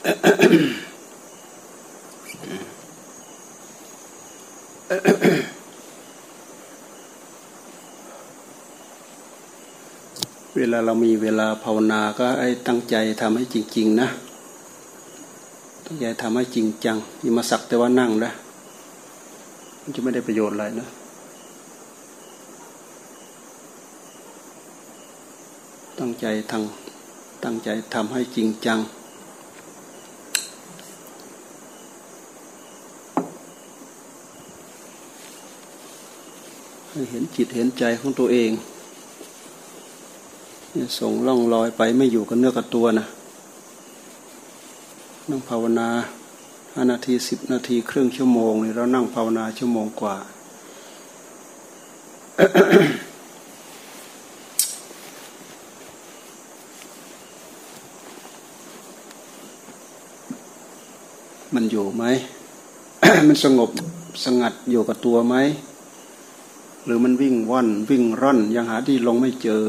เวลาเรามีเวลาภาวนาก็ไอ้ตั้งใจทำให้จริง ๆ นะ ตั้งใจทำให้จริงจังอย่ามาสักแต่ว่านั่งนะมันจะไม่ได้ประโยชน์อะไรนะตั้งใจทางตั้งใจทำให้จริงจัง เห็นจิตเห็นใจของตัวเองส่งล่องลอยไปไม่อยู่กับเนื้อกับตัวนะนั่งภาวนาห้านาทีสิบนาทีครึ่งชั่วโมงนี่เรานั่งภาวนาชั่วโมงกว่า มันอยู่ไหม มันสงบสงัดอยู่กับตัวไหม หรือมันวิ่งว่อนวิ่งร่อนยังหาที่ลงไม่เจอ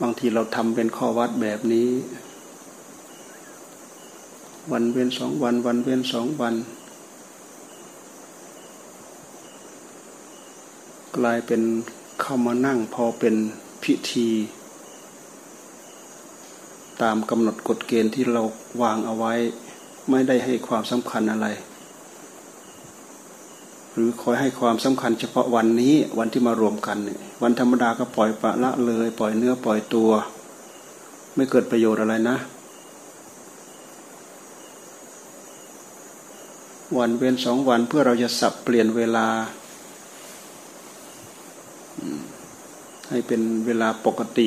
บางทีเราทำเป็นข้อวัดแบบนี้ วันเว้นสองวัน วันเว้นสองวัน กลายเป็นเข้ามานั่งพอเป็นพิธี ตามกำหนดกฎเกณฑ์ที่เราวางเอาไว้ ไม่ได้ให้ความสำคัญอะไร หรือคอยให้ความสำคัญเฉพาะวันนี้วันที่มารวมกันเนี่ยวันธรรมดาก็ปล่อยปะละเลย ปล่อยเนื้อปล่อยตัว ไม่เกิดประโยชน์อะไรนะ วันเว้นสองวันเพื่อเราจะสับเปลี่ยนเวลาให้เป็นเวลาปกติ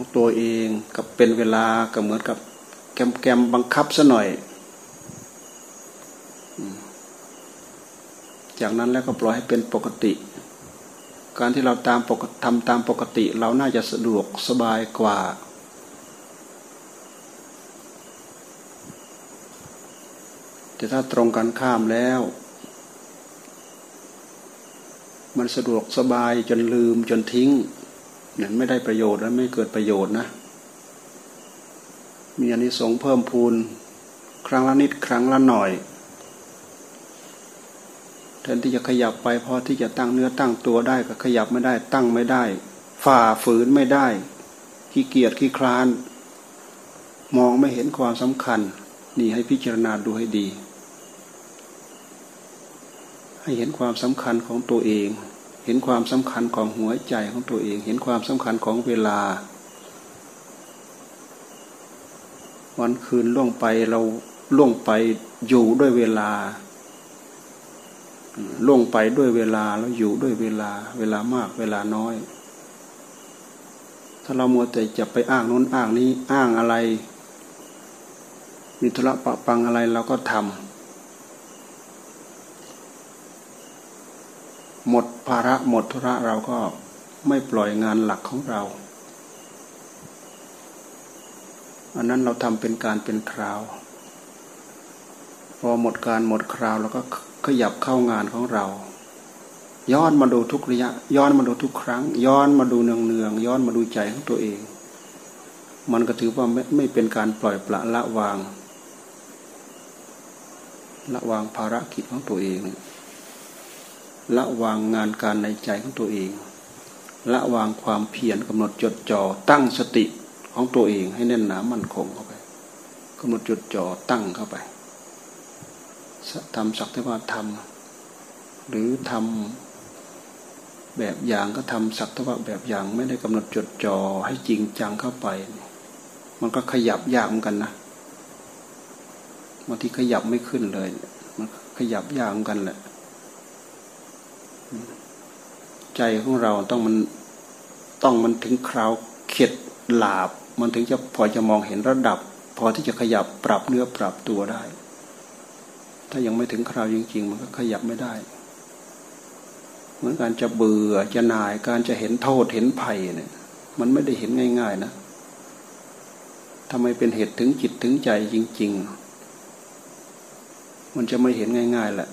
ของตัวเองกับเป็นเวลาก็เหมือนกับแกมแกมบังคับซะหน่อย จากนั้นแล้วก็ปล่อยให้เป็นปกติ การที่เราตามปกทำตามปกติเราน่าจะสะดวกสบายกว่าแต่ถ้าตรงกันข้ามแล้ว มันสะดวกสบายจนลืมจนทิ้ง เนี่ยไม่ได้ประโยชน์และไม่เกิดประโยชน์นะ มีอันนี้สงเพิ่มพูน ครั้งละนิดครั้งละหน่อยแทนที่จะขยับไปพอที่จะตั้งเนื้อตั้งตัวได้ก็ขยับไม่ได้ ตั้งไม่ได้ ฝ่าฝืนไม่ได้ ขี้เกียจขี้คลาน มองไม่เห็นความสำคัญ นี่ให้พิจารณาดูให้ดี ให้เห็นความสำคัญของตัวเอง เห็นความสำคัญของหัวใจของตัวเอง เห็นความสำคัญของเวลา วันคืนล่วงไปเราล่วงไปอยู่ด้วยเวลาล่วงไปด้วยเวลาแล้วอยู่ด้วยเวลา เวลามากเวลาน้อย ถ้าเรามัวแต่จะไปอ้างโน้นอ้างนี้อ้างอะไรมีธุระปะปังอะไรเราก็ทำ หมดภาระหมดธุระเราก็ไม่ปล่อยงานหลักของเรา อันนั้นเราทำเป็นการเป็นคราว พอหมดการหมดคราวเราก็ขยับเข้างานของเรา ย้อนมาดูทุกระยะ ย้อนมาดูทุกครั้ง ย้อนมาดูเนืองเนืองย้อนมาดูใจของตัวเอง มันก็ถือว่าไม่ไม่เป็นการปล่อยปละละวาง ละวางภารกิจของตัวเอง ละวางงานการในใจของตัวเอง ละวางความเพียรกำหนดจดจ่อตั้งสติของตัวเองให้แน่นหนามั่นคงเข้าไปกำหนดจดจ่อตั้งเข้าไปทำสักแต่ว่าทำหรือทำแบบอย่างก็ทำสักแต่ว่าแบบอย่างไม่ได้กำหนดจดจ่อให้จริงจังเข้าไป มันก็ขยับยากเหมือนกันนะบางทีขยับไม่ขึ้นเลยมันขยับยากเหมือนกันแหละ ใจของเราต้องมันต้องมันถึงคราวเข็ดหลาบ มันถึงจะพอจะมองเห็นระดับ พอที่จะขยับปรับเนื้อปรับตัวได้ ถ้ายังไม่ถึงคราวจริง ๆ มันก็ขยับไม่ได้ เหมือนการจะเบื่อจะนายการจะเห็นโทษเห็นภัยเนี่ย มันไม่ได้เห็นง่าย ๆ นะทำไมเป็นเหตุถึงจิตถึงใจจริง ๆ มันจะไม่เห็นง่าย ๆแหละ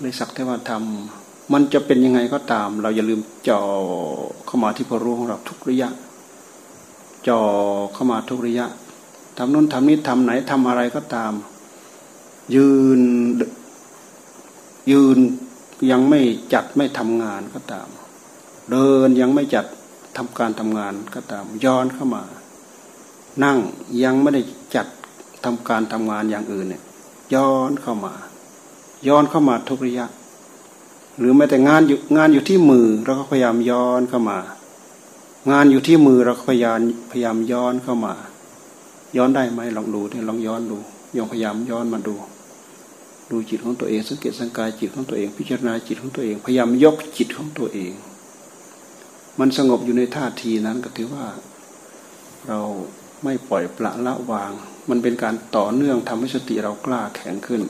เลยสักแต่ว่าทำ มันจะเป็นยังไงก็ตาม เราอย่าลืมจ่อเข้ามาที่พอรู้ของเราทุกระยะจ่อเข้ามาทุกระยะทำนู้นทำนี้ทำไหนทำอะไรก็ตาม ยืนยืนยังไม่จัดไม่ทำงานก็ตาม เดินยังไม่จัดทำการทำงานก็ตาม ย้อนเข้ามา นั่งยังไม่ได้จัดทำการทำงานอย่างอื่นเนี่ยย้อนเข้ามา ย้อนเข้ามาทุกระยะ หรือแม้แต่งานอยู่งานอยู่ที่มือเราก็พยายามย้อนเข้ามา งานอยู่ที่มือเราก็พยายามพยายามย้อนเข้ามา ย้อนได้ไหมลองดูที่ยลองย้อนดูยองพยายามย้อนมาดู ดูจิตของตัวเองสังเกตสังกายจิตของตัวเอง พิจารณาจิตของตัวเอง พยายามยกจิตของตัวเอง มันสงบอยู่ในท่าทีนั้นก็ถือว่า เราไม่ปล่อยปละละวาง มันเป็นการต่อเนื่องทำให้สติเรากล้าแข็งขึ้น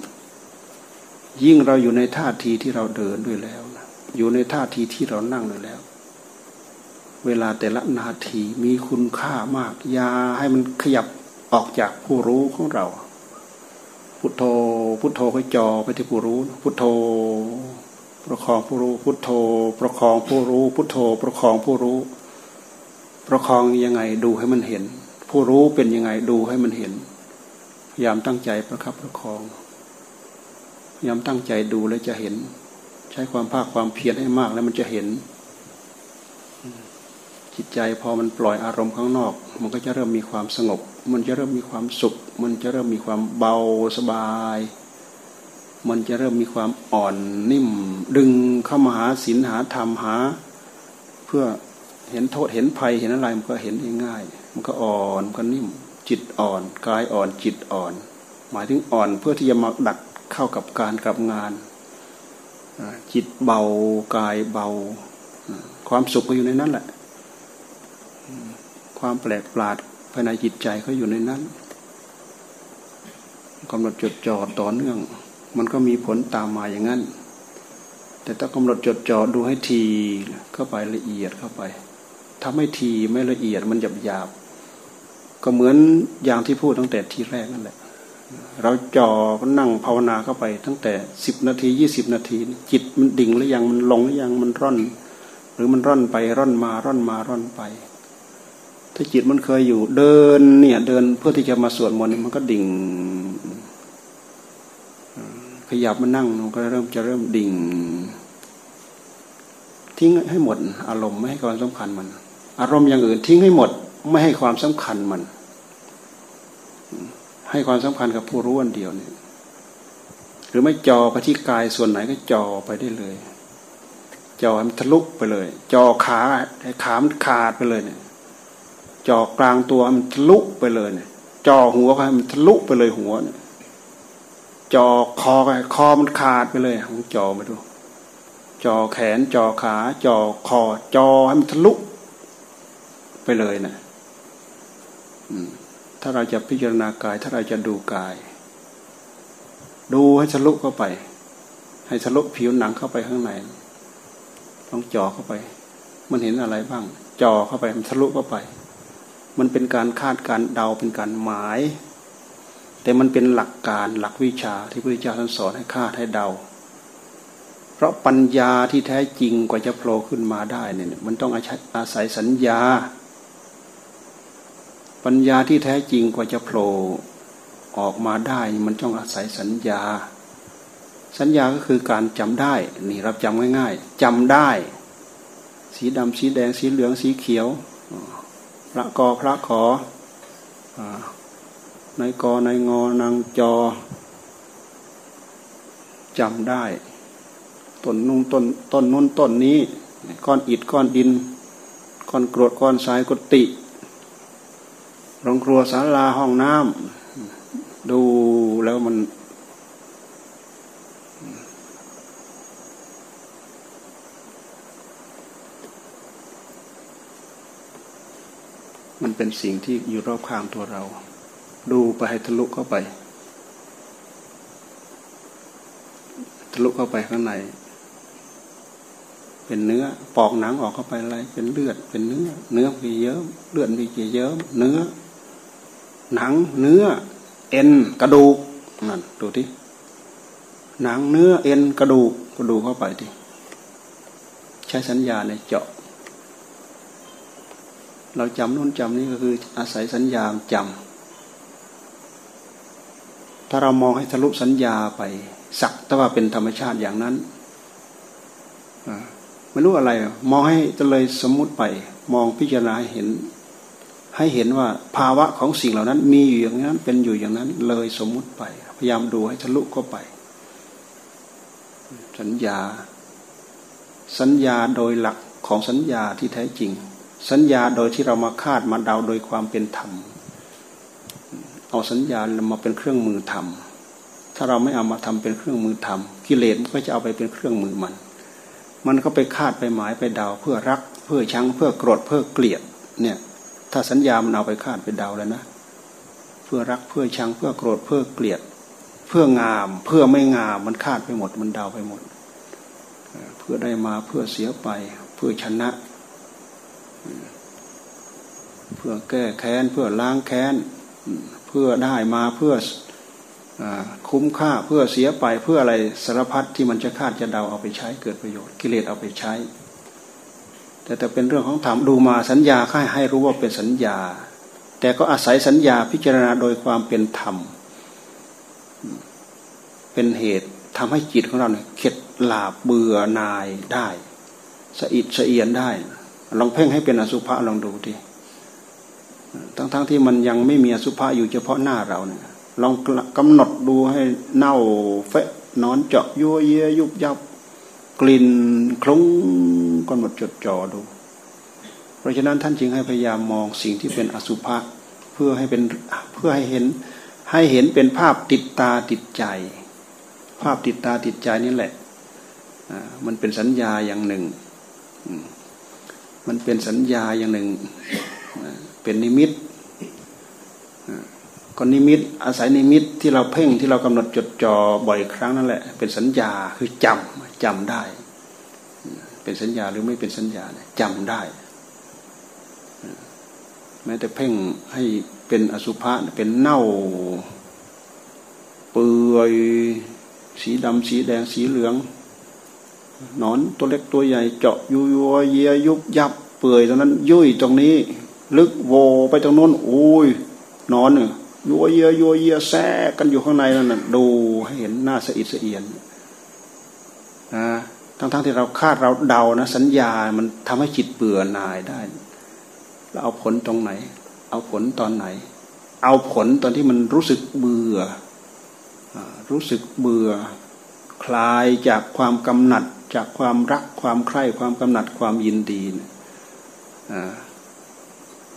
ยิ่งเราอยู่ในท่าทีที่เราเดินด้วยแล้วนะอยู่ในท่าทีที่เรานั่งด้วยแล้ว เวลาแต่ละนาทีมีคุณค่ามากยาให้มันขยับออกจากผู้รู้ของเรา พุทโธ พุทโธก็จอไปที่ผู้รู้ พุทโธ ประคองผู้รู้ พุทโธ ประคองผู้รู้ พุทโธ ประคองผู้รู้ ประคองยังไงดูให้มันเห็น ผู้รู้เป็นยังไงดูให้มันเห็นพยายามตั้งใจประคับประคอง พยายามตั้งใจดูแล้วจะเห็น ใช้ความภาคความเพียรให้มากแล้วมันจะเห็น จิตใจพอมันปล่อยอารมณ์ข้างนอก มันก็จะเริ่มมีความสงบ มันจะเริ่มมีความสุข มันจะเริ่มมีความเบาสบาย มันจะเริ่มมีความอ่อนนิ่ม ดึงเข้ามาหาศีลหาธรรมหา เพื่อเห็นโทษเห็นภัยเห็นอะไรมันก็เห็นง่าย มันก็อ่อนก็นิ่ม จิตอ่อนกายอ่อนจิตอ่อน หมายถึงอ่อนเพื่อที่จะมาดัก เข้ากับการกับงานจิตเบากายเบา ความสุขก็อยู่ในนั้นแหละ ความแปลกประหลาดภายในจิตใจก็อยู่ในนั้นกำหนดจดจ่อต่อเนื่อง มันก็มีผลตามมาอย่างนั้น แต่ถ้ากำหนดจดจ่อดูให้ทีเข้าไปละเอียดเข้าไปทำให้ทีไม่ละเอียดมันหยาบหยาบก็เหมือนอย่างที่พูดตั้งแต่ทีแรกนั่นแหละ เราจ่อก็นั่งภาวนาเข้าไป ตั้งแต่สิบนาทียี่สิบนาที จิตมันดิ่งหรือยังมันลงหรือยังมันร่อน หรือมันร่อนไปร่อนมาร่อนมาร่อนไป ถ้าจิตมันเคยอยู่ เดินเนี่ยเดินเพื่อที่จะมาสวดมนต์มันก็ดิ่ง ขยับมานั่งมันก็เริ่มจะเริ่มดิ่ง ทิ้งให้หมด อารมณ์ไม่ให้ความสำคัญมัน อารมณ์อย่างอื่นทิ้งให้หมด ไม่ให้ความสำคัญมัน ให้ความสำคัญกับผู้รู้อันเดียวเนี่ยหรือไม่จอไปที่กายส่วนไหนก็จอไปได้เลย จอมันทะลุไปเลย จอขาให้ขามันขาดไปเลยเนี่ย จอกลางตัวมันทะลุไปเลยเนี่ย จอหัวไปมันทะลุไปเลยหัวเนี่ยจอคอไปคอมันขาดไปเลยของจอมาดู จอแขนจอขา จอคอ จอให้มันทะลุไปเลยนะ ถ้าเราจะพิจารณากาย ถ้าเราจะดูกาย ดูให้ทะลุเข้าไป ให้ทะลุผิวหนังเข้าไปข้างในต้องจอเข้าไป มันเห็นอะไรบ้างจอเข้าไปมันทะลุเข้าไป มันเป็นการคาดการเดาเป็นการหมาย แต่มันเป็นหลักการหลักวิชาที่พระพุทธเจ้าท่านสอนให้คาดให้เดา เพราะปัญญาที่แท้จริงกว่าจะโผล่ขึ้นมาได้เนี่ยมันต้องอาศัยสัญญา ปัญญาที่แท้จริงกว่าจะโผล่ออกมาได้มันต้องอาศัยสัญญา สัญญาก็คือการจำได้ นี่รับจำง่ายๆจำได้ สีดำสีแดงสีเหลืองสีเขียว พระกอพระขอนายกอนายงอนางจอจำได้ต้นนุ่งต้นต้นนุ่นต้นนี้ ก้อนอิดก้อนดิน ก้อนกรวดก้อนทรายกุฏิ โรงครัวศาลาห้องน้ำดูแล้วมัน มันเป็นสิ่งที่อยู่รอบข้างตัวเรา ดูไปให้ทะลุเข้าไป ทะลุเข้าไปข้างใน เป็นเนื้อ ปอกหนังออกเข้าไปอะไร เป็นเลือด เป็นเนื้อ เนื้อมีเยอะเลือดมีเยอะเนื้อ หนังเนื้อ เอ็นกระดูกนั่นดูที่หนังเนื้อเอ็นกระดูกกระดูกเข้าไปดิใช้สัญญาในเจาะ เราจำนู่นจำนี่ก็คืออาศัยสัญญาจำถ้าเรามองให้ทะลุสัญญาไป สักแต่ว่าเป็นธรรมชาติอย่างนั้นไม่รู้อะไร มองให้จะเลยสมมุติไป มองพิจารณาเห็น ให้เห็นว่าภาวะของสิ่งเหล่านั้น มีอยู่อย่างนั้นเป็นอยู่อย่างนั้น เลยสมมุติไป พยายามดูให้ทะลุเข้าไป สัญญา สัญญาโดยหลักของสัญญาที่แท้จริง สัญญาโดยที่เรามาคาดมาเดาโดยความเป็นธรรม เอาสัญญามาเป็นเครื่องมือทำถ้าเราไม่เอามาทำเป็นเครื่องมือทำกิเลสก็จะเอาไปเป็นเครื่องมือมัน มันก็ไปคาดไปหมายไปเดาเพื่อรัก เพื่อชังเพื่อโกรธเพื่อเกลียดเนี่ย ถ้าสัญญามันเอาไปคาดไปเดาแล้วนะ เพื่อรักเพื่อชังเพื่อโกรธเพื่อเกลียด เพื่องาม เพื่อไม่งามมันคาดไปหมด มันเดาไปหมด เพื่อได้มาเพื่อเสียไป เพื่อชนะ เพื่อแก้แค้น เพื่อล้างแค้น เพื่อได้มาเพื่อคุ้มค่าเพื่อเสียไปเพื่ออะไรสารพัดที่มันจะคาดจะเดาเอาไปใช้เกิดประโยชน์ กิเลสเอาไปใช้ แต่แต่เป็นเรื่องของธรรมดูมาสัญญาค่ายให้รู้ว่าเป็นสัญญา แต่ก็อาศัยสัญญาพิจารณาโดยความเป็นธรรม เป็นเหตุทำให้จิตของเราเนี่ยเข็ดหลาบเบื่อนายได้สะอิดสะเอียนได้ ลองเพ่งให้เป็นอสุภะลองดูดิทั้งๆทที่มันยังไม่มีอสุภะอยู่เฉพาะหน้าเราเนี่ยลองกำหนดดูให้เน่าเฟะนอนเจาะยั่วเยียยุบยับ กลิ่นคลุ้งกำหนดจดจ่อดู เพราะฉะนั้นท่านจึงให้พยายามมองสิ่งที่เป็นอสุภะเพื่อให้เป็นเพื่อให้เห็นให้เห็นเป็นภาพติดตาติดใจ ภาพติดตาติดใจนี่แหละมันเป็นสัญญาอย่างหนึ่ง มันเป็นสัญญาอย่างหนึ่ง เป็นนิมิต ก็นิมิตอาศัยนิมิตที่เราเพ่งที่เรากำหนดจดจ่อบ่อยครั้งนั่นแหละ เป็นสัญญาคือจำจำได้ เป็นสัญญาหรือไม่เป็นสัญญาจำได้แม้แต่เพ่งให้เป็นอสุภะเป็นเน่า เปื่อยสีดำสีแดงสีเหลืองนอนตัวเล็กตัวใหญ่เจาะยุยเยียยุบยับเปื่อยตรงนั้น ยุ่ยตรงนี้ ลึกโวไปตรงโน้นโอ้ยนอนเนี่ย ยัวเยียยัวเยียแทรกกันอยู่ข้างในนั่นน่ะดูให้เห็นหน้าสะอิดสะเอียนนะทั้งๆทที่เราคาดเราเดานะ สัญญา มันทำให้จิตเบื่อหน่ายได้เราเอาผลตรงไหน เอาผลตอนไหน เอาผลตอนที่มันรู้สึกเบื่อรู้สึกเบื่อ คลายจากความกำหนัด จากความรักความใคร่ความกำหนัดความยินดีน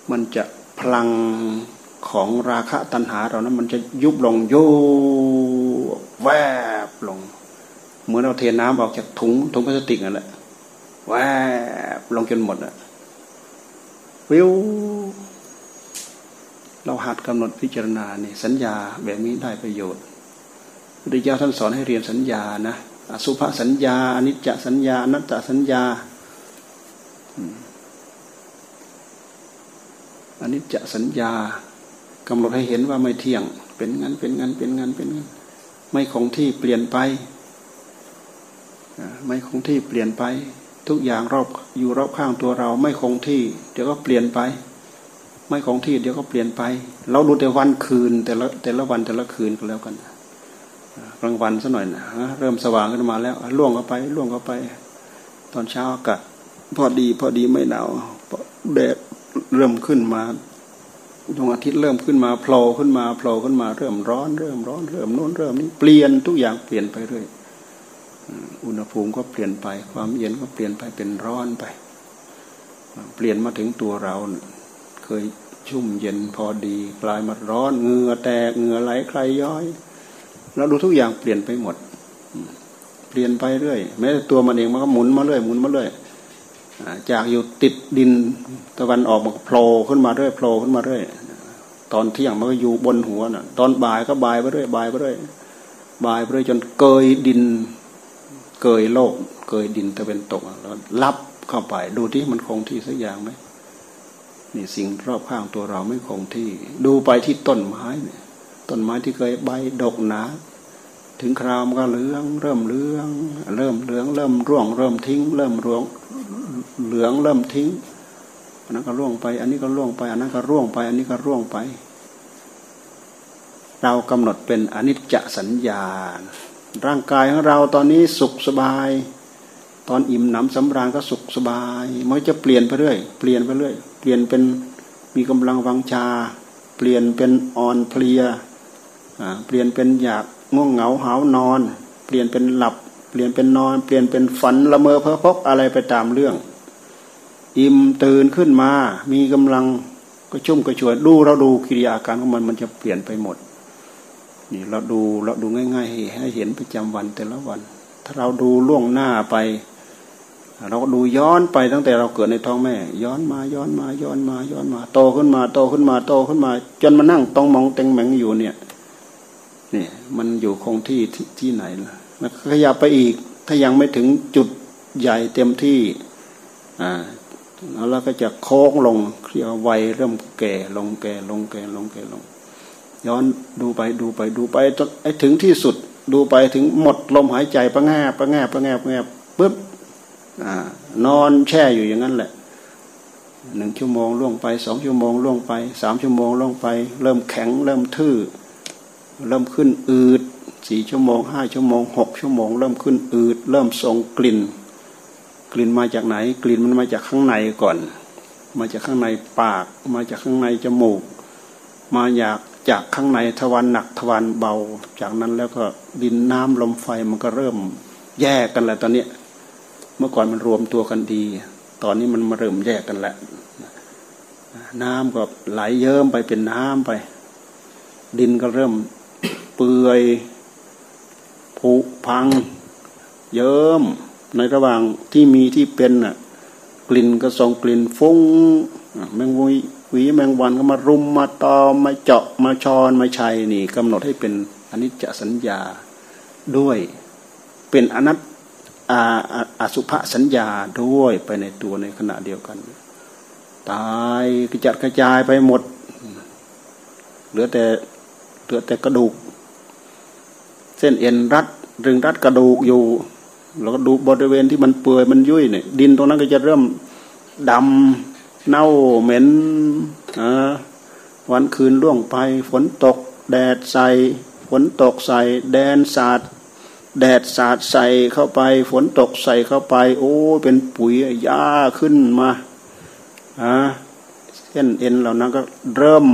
มันจะพลัง ของราคะตัณหาเรานั้นมันจะยุบลงโยแวบลง เหมือนเราเทน้ำออกจากถุงถุงพลาสติกนั่นแหละแวบลงจนหมดอะวิวเราหัดกำหนดพิจารณาเนี่ยสัญญาแบบนี้ได้ประโยชน์พุทธเจ้าท่านสอนให้เรียนสัญญานะอสุภสัญญาอนิจจสัญญาอนัตตสัญญาอนิจจสัญญา กำหนดให้เห็นว่าไม่เที่ยง เป็นงั้นเป็นงั้นเป็นงั้นเป็นงั้นไม่คงที่เปลี่ยนไปไม่คงที่เปลี่ยนไป ทุกอย่างรอบอยู่รอบข้างตัวเรา ไม่คงที่ เดี๋ยวก็เปลี่ยนไป ไม่คงที่เดี๋ยวก็เปลี่ยนไป เราดูแต่วันคืนแต่ละแต่ละวันแต่ละคืนก็แล้วกันกลางวันซะหน่อยนะเริ่มสว่างขึ้นมาแล้วล่วงเข้าไปล่วงเข้าไป ตอนเช้าอากาศพอดีพอดีไม่หนาวแดดเริ่มขึ้นมา ดวงอาทิตย์เริ่มขึ้นมาโผล่ขึ้นมาโผล่ขึ้นมาเริ่มร้อนเริ่มร้อนเริ่มโน้นเริ่มนี้เปลี่ยนทุกอย่างเปลี่ยนไปเรื่อยอุณหภูมิก็เปลี่ยนไป ความเย็นก็เปลี่ยนไปเป็นร้อนไป เปลี่ยนมาถึงตัวเรา เคยชุ่มเย็นพอดีกลายมาร้อนเหงื่อแตกเหงื่อไหลใครย้อยเราดูทุกอย่างเปลี่ยนไปหมด เปลี่ยนไปเรื่อยแม้แต่ตัวมันเองมันก็หมุนมาเรื่อยหมุนมาเรื่อยจากอยู่ติดดินตะวันออกมันโผล่ขึ้นมาเรื่อยโผล่ขึ้นมาเรื่อย ตอนเที่ยงมันก็อยู่บนหัวน่ะ ตอนบ่ายก็บ่ายไปเรื่อยบ่ายไปเรื่อยบ่ายไปเรื่อยจนเกยดิน เกยโลก เกยดินตะเป็นตกแล้วรับเข้าไปดูที่มันคงที่สักอย่างไหมนี่สิ่งรอบข้างตัวเราไม่คงที่ ดูไปที่ต้นไม้เนี่ยต้นไม้ที่เคยใบดกหนา ถึงคราวมันก็เหลือง เริ่มเหลือง เริ่มเหลือง เริ่มร่วง เริ่มทิ้ง เริ่มร่วง เหลืองเริ่มทิ้ง อันนั้นก็ร่วงไป อันนี้ก็ร่วงไป อันนั้นก็ร่วงไป อันนี้ก็ร่วงไป เรากำหนดเป็นอนิจจสัญญา ร่างกายของเราตอนนี้สุขสบาย ตอนอิ่มหนำสำราญก็สุขสบาย มันจะเปลี่ยนไปเรื่อย เปลี่ยนไปเรื่อย เปลี่ยนเป็นมีกำลังวังชา เปลี่ยนเป็นอ่อนเพลีย เปลี่ยนเป็นอยากง่วงเหงาหาวนอน เปลี่ยนเป็นหลับ เปลี่ยนเป็นนอน เปลี่ยนเป็นฝันละเมอเพ้อพกอะไรไปตามเรื่อง อิ่มตื่นขึ้นมา มีกำลังก็ชุ่มก็ช่วยดูเราดูกิริยาการของมันมันจะเปลี่ยนไปหมด นี่เราดูเราดูง่าย ๆ ให้เห็นประจำวันแต่ละวัน ถ้าเราดูล่วงหน้าไป เราก็ดูย้อนไปตั้งแต่เราเกิดในท้องแม่ ย้อนมาย้อนมาย้อนมาย้อนมาโตขึ้นมาโตขึ้นมาโตขึ้นมา จนมานั่งต้องมองเต็งแมงอยู่เนี่ยนี่มันอยู่คงที่ที่ไหนล่ะขยับไปอีก ถ้ายังไม่ถึงจุดใหญ่เต็มที่อ่า แล้วเราก็จะโค้งลงเคลียวัยเริ่มแก่ลงแก่ลงแก่ลงแก่ลง ย้อนดูไปดูไปดูไปจนไอ้ถึงที่สุดดูไปถึงหมดลมหายใจประแงประแงประแงประแงปุ๊บนอนแช่อยู่อย่างนั้นแหละหนึ่งชั่วโมงล่วงไปสองชั่วโมงล่วงไปสามชั่วโมงล่วงไป เริ่มแข็งเริ่มทื่อ เริ่มขึ้นอืดสี่ชั่วโมงห้าชั่วโมงหกชั่วโมง เริ่มขึ้นอืด เริ่มส่งกลิ่น กลิ่นมาจากไหน กลิ่นมันมาจากข้างในก่อน มาจากข้างในปาก มาจากข้างในจมูก มาจากจากข้างในทวารหนักทวารเบา จากนั้นแล้วก็ดินน้ำลมไฟมันก็เริ่มแยกกันแล้วตอนนี้เมื่อก่อนมันรวมตัวกันดี ตอนนี้มันมาเริ่มแยกกันแล้วน้ำก็ไหลเยิ้มไปเป็นน้ำไป ดินก็เริ่มเปื่อยผุพัง เยิ้ม ในระหว่างที่มีที่เป็นน่ะกลิ่นก็ส่งกลิ่นฟุ้งแมงวีหวีแมงวันก็มารุมมาตอมมาเจาะมาชอนมาชัยนี่กำหนดให้เป็นอนิจจสัญญาด้วยเป็นอนัตอาอสุภสัญญาด้วยไปในตัวในขณะเดียวกัน ตายกระจัดกระจายไปหมด เหลือแต่เหลือแต่กระดูก เส้นเอ็นรัด รึงรัดกระดูกอยู่ เราก็ดูบริเวณที่มันเปื่อยมันยุ่ยเนี่ย ดินตรงนั้นก็จะเริ่มดำเน่าเหม็นวันคืนล่วงไป ฝนตก แดดใส่ฝนตกใส่แดนสาดแดดสาดใส่เข้าไป ฝนตกใส่เข้าไป โอ้เป็นปุ๋ยหญ้าขึ้นมาอ่าเส้นเอ็นเหล่านั้นก็เริ่ม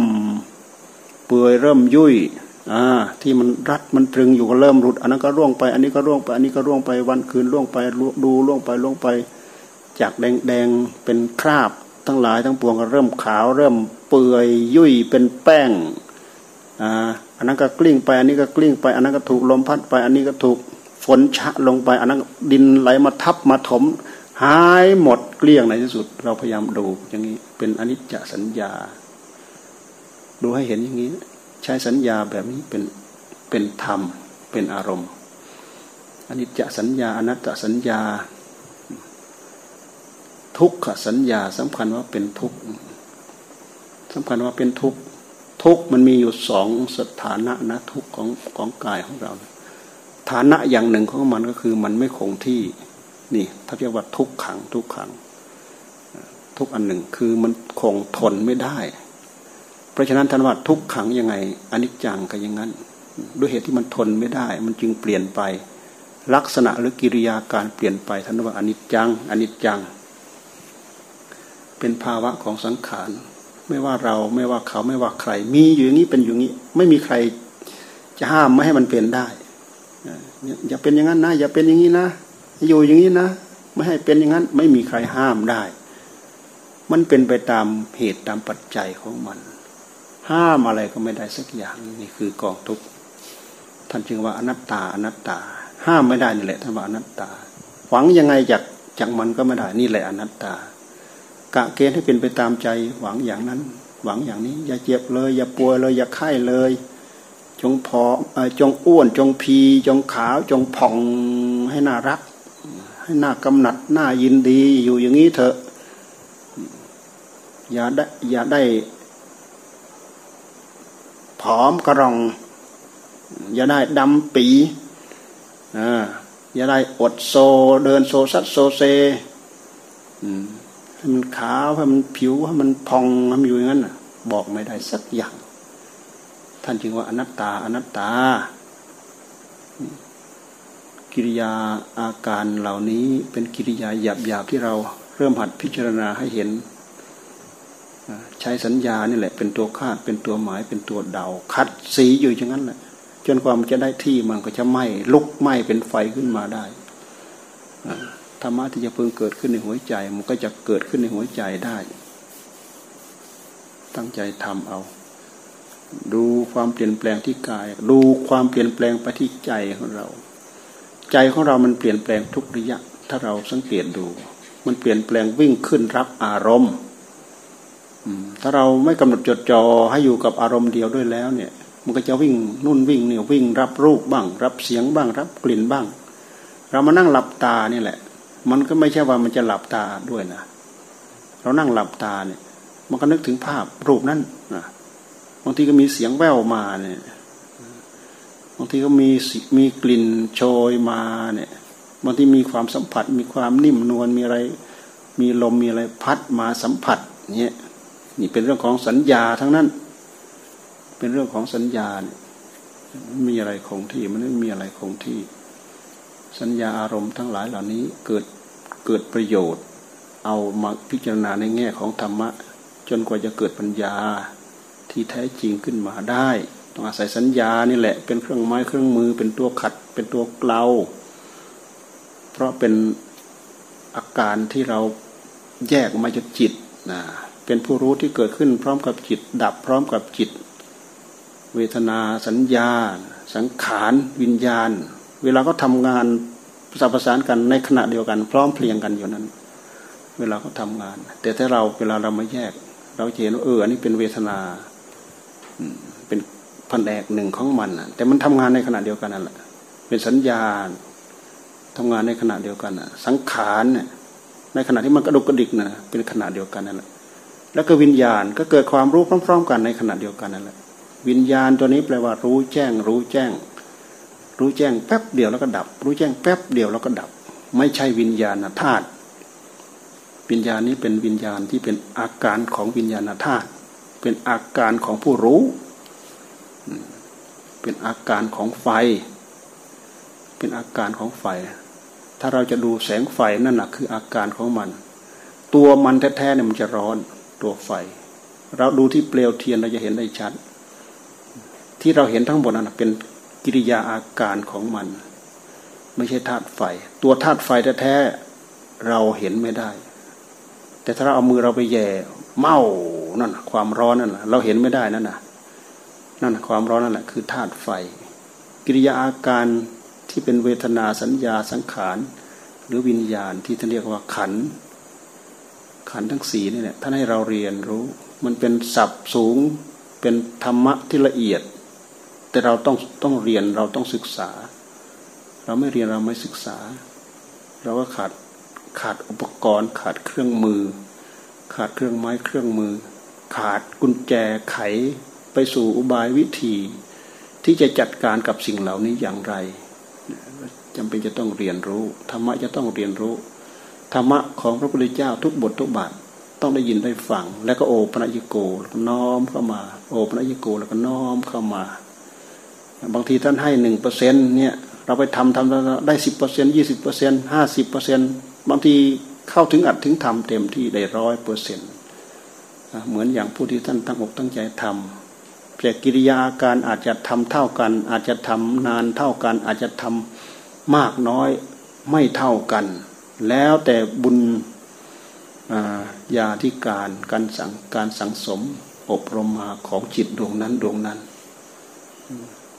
เปื่อยเริ่มยุ่ย ที่มันรัดมันตรึงอยู่ก็เริ่มหลุด อันนั้นก็ร่วงไป อันนี้ก็ร่วงไป อันนี้ก็ร่วงไปวันคืนร่วงไปดูร่วงไปร่วงไป จากแดงแดงเป็นคราบ ทั้งหลายทั้งปวงก็เริ่มขาว เริ่มเปื่อยยุ่ยเป็นแป้งอ่าอันนั้นก็กลิ้งไป อันนี้ก็กลิ้งไป อันนั้นก็ถูกลมพัดไป อันนี้ก็ถูกฝนชะลงไป อันนั้นดินไหลมาทับมาถมหายหมดเกลี้ยงในที่สุด เราพยายามดูอย่างนี้เป็นอนิจจสัญญา ดูให้เห็นอย่างนี้ ใช้สัญญาแบบนี้เป็นเป็นธรรมเป็นอารมณ์อนิจจสัญญาอนัตตสัญญา ทุกขสัญญาสำคัญว่าเป็นทุกข์สำคัญว่าเป็นทุกข์ทุกข์มันมีอยู่สองสถานะนะทุกข์ของของกายของเรา ฐานะอย่างหนึ่งของมันก็คือมันไม่คงที่นี่ถ้าเรียกว่าทุกขังทุกขัง ทุกอันหนึ่งคือมันคงทนไม่ได้ เพราะฉะนั้นท่านว่าทุกขังยังไงอนิจจังก็อย่างนั้น ด้วยเหตุที่มันทนไม่ได้ มันจึงเปลี่ยนไป ลักษณะหรือกิริยาการเปลี่ยนไปท่านว่าอนิจจังอนิจจัง เป็นภาวะของสังขารไม่ว่าเราไม่ว่าเขาไม่ว่าใคร มีอยู่อย่างนี้เป็นอยู่งนี้ ไม่มีใครจะห้ามไม่ให้มันเป็นได้อย่าเป็นอย่างนั้นนะอย่าเป็นอย่างนี้นะอยู่อย่างนี้นะไม่ให้เป็นอย่างนั้น ไม่มีใครห้ามได้ มันเป็นไปตามเหตุตามปัจจัยของมัน ห้ามอะไรก็ไม่ได้สักอย่างนี่คือกองทุกข์ท่านจึงว่าอนัตตาอนัตตา ห้ามไม่ได้นี่แหละท่านว่าอนัตตาหวังยังไงจากจากมันก็ไม่ได้นี่แหละอนัตตากะเกณฑ์ให้เป็นไปตามใจหวังอย่างนั้น หวังอย่างนี้ อย่าเจ็บเลย อย่าป่วยเลย อย่าไข้เลย จงพอจงอ้วนจงพีจงขาวจงผ่องให้น่ารัก ให้น่ากำหนัดน่ายินดีอยู่อย่างนี้เถอะอย่าได้อย่าได้ ผอมกระรอง อย่าได้ดำปีอย่าได้อดโซ เดินโซซัดโซเซให้มันขาวให้มันผิวให้มันพองให้มันอยู่อย่างนั้นบอกไม่ได้สักอย่าง ท่านจึงว่าอนัตตา อนัตตา กิริยาอาการเหล่านี้เป็นกิริยาหยาบๆที่เราเริ่มหัดพิจารณาให้เห็น ใช้สัญญานี่แหละ เป็นตัวคาดเป็นตัวหมายเป็นตัวเดา คัดสีอยู่อย่างนั้นแหละจนกว่ามันจะได้ที่มันก็จะไหม้ลุกไหม้เป็นไฟขึ้นมาได้ธรรมะที่จะเพิ่งเกิดขึ้นในหัวใจ มันก็จะเกิดขึ้นในหัวใจได้ ตั้งใจทำเอา ดูความเปลี่ยนแปลงที่กาย ดูความเปลี่ยนแปลงไปที่ใจของเรา ใจของเรามันเปลี่ยนแปลงทุกระยะ ถ้าเราสังเกตดู มันเปลี่ยนแปลงวิ่งขึ้นรับอารมณ์ ถ้าเราไม่กำหนดจดจ่อให้อยู่กับอารมณ์เดียวด้วยแล้วเนี่ย มันก็จะวิ่งนุ่นวิ่งเนี่ยวิ่งรับรูปบ้าง รับเสียงบ้าง รับกลิ่นบ้าง เรามานั่งหลับตานี่แหละ มันก็ไม่ใช่ว่ามันจะหลับตาด้วยนะเรานั่งหลับตาเนี่ย มันก็นึกถึงภาพรูปนั้นนะบางทีก็มีเสียงแว่วมาเนี่ยบางทีก็มีมีกลิ่นโชยมาเนี่ยบางทีมีความสัมผัส มีความนิ่มนวลมีอะไร มีลมมีอะไรพัดมาสัมผัสเนี่ย นี่เป็นเรื่องของสัญญาทั้งนั้น เป็นเรื่องของสัญญาเนี่ยมีอะไรคงที่มันไม่มีอะไรคงที่ สัญญาอารมณ์ทั้งหลายเหล่านี้เกิดเกิดประโยชน์ เอามาพิจารณาในแง่ของธรรมะ จนกว่าจะเกิดปัญญาที่แท้จริงขึ้นมาได้ ต้องอาศัยสัญญานี่แหละ เป็นเครื่องไม้เครื่องมือ เป็นตัวขัด เป็นตัวเกลาเพราะเป็นอาการที่เราแยกมาจากจิตนะ เป็นผู้รู้ที่เกิดขึ้นพร้อมกับจิต ดับพร้อมกับจิต เวทนาสัญญา สังขาร วิญญาณ เวลาก็ทำงานประสานประสานกันในขณะเดียวกัน พร้อมเพลียงกันอยู่นั้น เวลาเขาทางาน แต่ถ้าเราเวลาเรามาแยก เราเห็นว่าเอออันนี้เป็นเวทนาเป็นแผนกหนึ่งของมันแต่มันทำงานในขณะเดียวกันนั่นแหละเป็นสัญญาทำงานในขณะเดียวกันสังขารเนี่ยในขณะที่มันกระดุกกระดิกนะเป็นขณะเดียวกันนั่นแหละ แล้วก็วิญญาณก็เกิดความรู้พร้อม ๆ กันในขณะเดียวกันนั่นแหละวิญญาณตัวนี้แปลว่ารู้แจ้ง รู้แจ้ง รู้แจ้งแป๊บเดียวแล้วก็ดับ รู้แจ้งแป๊บเดียวแล้วก็ดับ ไม่ใช่วิญญาณธาตุวิญญาณนี้เป็นวิญญาณที่เป็นอาการของวิญญาณธาตุเป็นอาการของผู้รู้ เป็นอาการของไฟ เป็นอาการของไฟ ถ้าเราจะดูแสงไฟนั่นแหะคืออาการของมัน ตัวมันแท้ๆเนี่ยมันจะร้อน ตัวไฟ เราดูที่เปลวเทียนเราจะเห็นได้ชัด ที่เราเห็นทั้งหมดนั้นเป็นกิริยาอาการของมัน ไม่ใช่ธาตุไฟ ตัวธาตุไฟแท้ๆเราเห็นไม่ได้ แต่ถ้าเราเอามือเราไปแย่เมานั่นความร้อนนั่นเราเห็นไม่ได้นั่นน่ะนั่นความร้อนนั่นแหละคือธาตุไฟ กิริยาอาการที่เป็นเวทนาสัญญาสังขาร หรือวิญญาณที่ท่านเรียกว่าขัน ขันทั้งสีนี่แหละท่านให้เราเรียนรู้ มันเป็นศัพท์สูงเป็นธรรมะที่ละเอียด แต่เราต้องต้องเรียนเราต้องศึกษา เราไม่เรียนเราไม่ศึกษา เราก็ขาดขาดอุปกรณ์ ขาดเครื่องมือ ขาดเครื่องไม้เครื่องมือ ขาดกุญแจไขไปสู่อุบายวิธี ที่จะจัดการกับสิ่งเหล่านี้อย่างไรจำเป็นจะต้องเรียนรู้ธรรมะจะต้องเรียนรู้ ธรรมะของพระพุทธเจ้าทุกบททุกบาทต้องได้ยินได้ฟัง แล้วก็โอปัญโกแล้วก็น้อมเข้ามา โอปัญโกแล้วก็น้อมเข้ามา บางทีท่านให้หนึ่งเปอร์เซ็นเนี่ยเราไปทำทำได้สิบเปอร์เซ็นยี่สิบเปอร์เซ็นห้าสิบเปอร์เซ็นบางทีเข้าถึงอัดถึงทำเต็มที่ได้ร้อยเปอร์เซ็นต์เหมือนอย่างผู้ที่ท่านตั้งอกตั้งใจทำแต่กิริยาการอาจจะทำเท่ากัน อาจจะทำนานเท่ากัน อาจจะทำมากน้อยไม่เท่ากัน แล้วแต่บุญญาธิการการสังการสังสมอบรมมาของจิตดวงนั้นดวงนั้น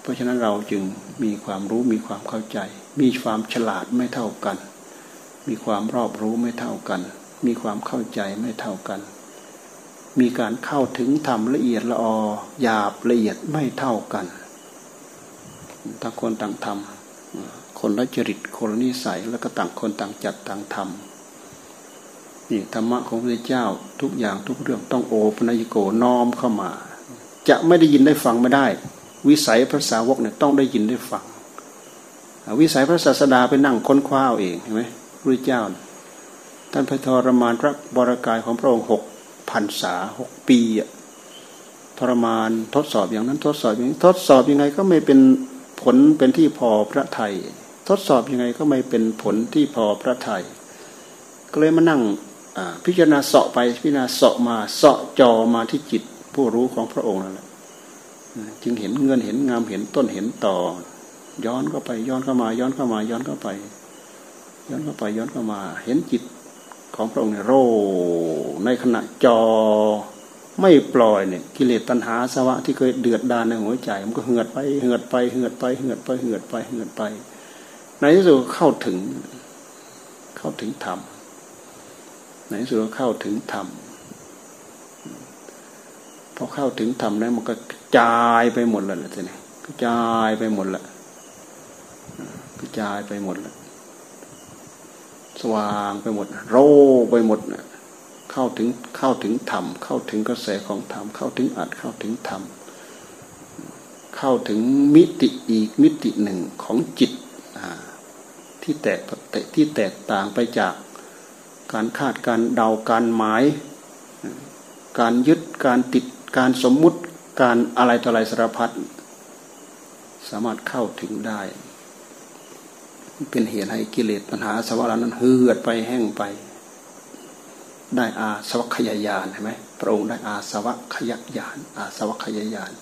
เพราะฉะนั้นเราจึงมีความรู้มีความเข้าใจ มีความฉลาดไม่เท่ากัน มีความรอบรู้ไม่เท่ากัน มีความเข้าใจไม่เท่ากัน มีการเข้าถึงธรรมละเอียดละออหยาบละเอียดไม่เท่ากันทั้งคนต่างทำ คนละจริตคนละนิสัยแล้วก็ต่างคนต่างจัดต่างทำนี่ธรรมะของพระเจ้าทุกอย่างทุกเรื่องต้องโอปนัยโกน้อมเข้ามา จะไม่ได้ยินได้ฟังไม่ได้ วิสัยพระสาวกเนี่ยต้องได้ยินได้ฟัง วิสัยพระศาสดาไปนั่งค้นคว้าเองเห็นไหมพระเจ้า ท่านพระทรมานพระบรากายของพระองค์หกพันษาหกปีอะทรมานทดสอบอย่างนั้นทดสอบอย่างนี้ทดสอบยังไงก็ไม่เป็นผลเป็นที่พอพระไทย ทดสอบยังไงก็ไม่เป็นผลที่พอพระไทยก็เลยมานั่งพิจารณาเสาะไปพิจารณาเสาะมาเสาะจอมาที่จิตผู้รู้ของพระองค์นั่นแหละจึงเห็นเงินเห็นงามเห็นต้นเห็นต่อ ย้อนเข้าไปย้อนเข้ามา ย้อนเข้ามาย้อนเข้าไป ย้อนเข้าไปย้อนเข้ามา เห็นจิตของพระองค์เนี่ยโรในขณะจอไม่ปล่อยเนี่ยกิเลสตัณหาสวะที่เคยเดือดดานในหัวใจ มันก็เหือดไปเหือดไปเหือดไปเหือดไปเหือดไปเหือดไป ในที่สุดเข้าถึง เข้าถึงธรรมในที่สุดเข้าถึงธรรมพอเข้าถึงธรรมแล้วมันก็กระจายไปหมดแล้วทีนี้กระจายไปหมดล้วกระจายไปหมดล้วสว่างไปหมด โรไปหมดนะเข้าถึงเข้าถึงธรรมเข้าถึงกระแสของธรรมเข้าถึงอัดเข้าถึงธรรมเข้าถึงมิติอีกมิติหนึ่งของจิต ที่แตกที่แตกต่างไปจากการคาดการเดาการหมาย การยึดการติดการสมมุติการอะไรต่ออะไรสารพัดสามารถเข้าถึงได้ เป็นเหตุให้กิเลสปัญหาสวรรค์นั้นเหือดไปแห้งไป ได้อาสวัคยายานเห็นไหมพระองค์ได้อาสวัคยายานอาสวัคยายาน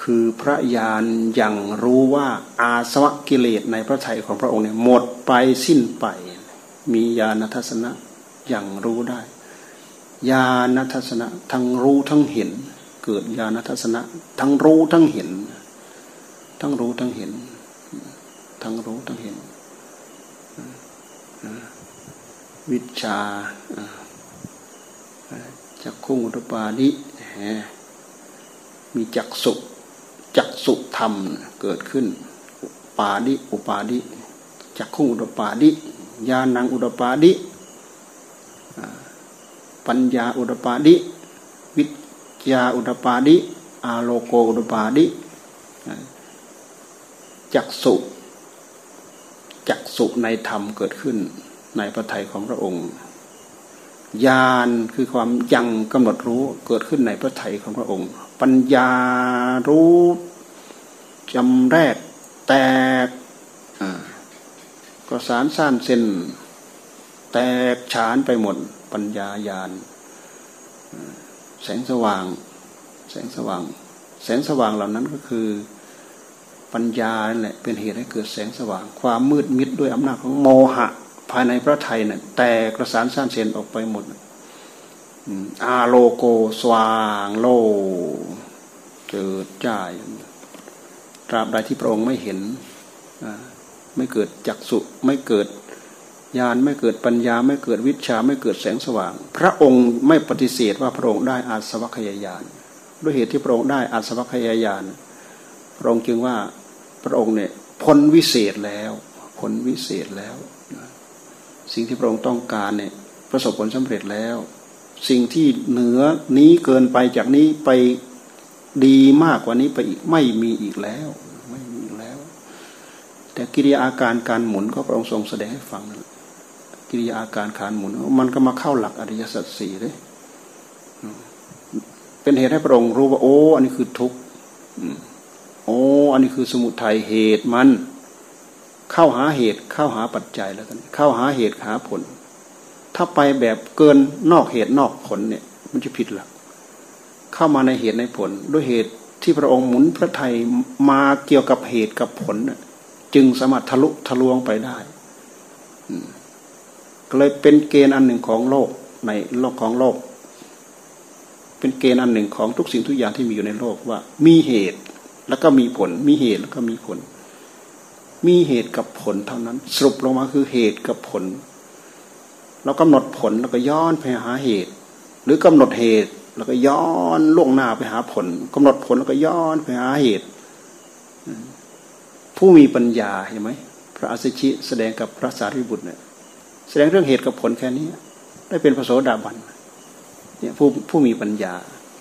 คือพระญาณยังรู้ว่าอาสวะกิเลสในพระทัยของพระองค์เนี่ยหมดไปสิ้นไป มีญาณทัศนะยังรู้ได้ญาณทัศนะทั้งรู้ทั้งเห็น เกิดญาณทัศนะ ทั้งรู้ทั้งเห็น ทั้งรู้ทั้งเห็น ทั้งรู้ทั้งเห็น วิชาจักขุงอุตปาดิมีจักสุ จักสุธรรมเกิดขึ้น ปาดิอุปาดิจักขุงอุตปาดิญาณังอุตปาดิปัญญาอุตปาดิวิจยาอุตปาดิอาโลโกอุตปาดิจักสุจักสุในธรรมเกิดขึ้นในพระทัยของพระองค์ ญาณคือความยังกำหนดรู้เกิดขึ้นในพระทัยของพระองค์ ปัญญารู้จำแรกแตกก็สารสั้นเส้นแตกฉานไปหมด ปัญญาญาณแสงสว่าง แสงสว่าง แสงสว่างเหล่านั้นก็คือปัญญาแหละเป็นเหตุให้เกิดแสงสว่าง ความมืดมิดด้วยอำนาจของโมหะ ภายในพระไทยเนี่ยแต่กระสานสั้นเซนออกไปหมดอาโลโกสว่างโลเจิดจ่ายตราบใดที่พระองค์ไม่เห็นไม่เกิดจักสุไม่เกิดญาณไม่เกิดปัญญาไม่เกิดวิชาไม่เกิดแสงสว่าง พระองค์ไม่ปฏิเสธว่าพระองค์ได้อาสวัคยายานด้วยเหตุที่พระองค์ได้อาสวัคยายานพระองค์จึงว่าพระองค์เนี่ยพ้นวิเศษแล้วพ้นวิเศษแล้ว สิ่งที่พระองค์ต้องการเนี่ยประสบผลสำเร็จแล้ว สิ่งที่เหนือนี้เกินไปจากนี้ไปดีมากกว่านี้ไปอีกไม่มีอีกแล้ว ไม่มีอีกแล้ว แต่กิริยาอาการการหมุนก็พระองค์ทรงแสดงให้ฟังนกิริยาอาการการหมุน มันก็มาเข้าหลักอริยสัจสี่เลยเป็นเหตุให้พระองค์รู้ว่าโอ้ อันนี้คือทุกข์โอ้ อันนี้คือสมุทัยเหตุมัน เข้าหาเหตุเข้าหาปัจจัยแล้วกันเข้าหาเหตุหาผล ถ้าไปแบบเกินนอกเหตุนอกผลเนี่ยมันจะผิดหลักเข้ามาในเหตุในผล ด้วยเหตุที่พระองค์หมุนพระไทยมาเกี่ยวกับเหตุกับผลจึงสามารถทะลุทะลวงไปได้ก็เลยเป็นเกณฑ์อันหนึ่งของโลกในโลกของโลก เป็นเกณฑ์อันหนึ่งของทุกสิ่งทุกอย่างที่มีอยู่ในโลกว่า มีเหตุแล้วก็มีผล มีเหตุแล้วก็มีผล มีเหตุกับผลเท่านั้น สรุปลงมาคือเหตุกับผล เรากำหนดผลแล้วก็ย้อนไปหาเหตุ หรือกำหนดเหตุแล้วก็ย้อนล่วงหน้าไปหาผลกำหนดผลแล้วก็ย้อนไปหาเหตุ ผู้มีปัญญาเห็นไหมพระอัสชิแสดงกับพระสารีบุตรเนี่ยแสดงเรื่องเหตุกับผลแค่นี้ ได้เป็นพระโสดาบันเนี่ยผู้ผู้มีปัญญา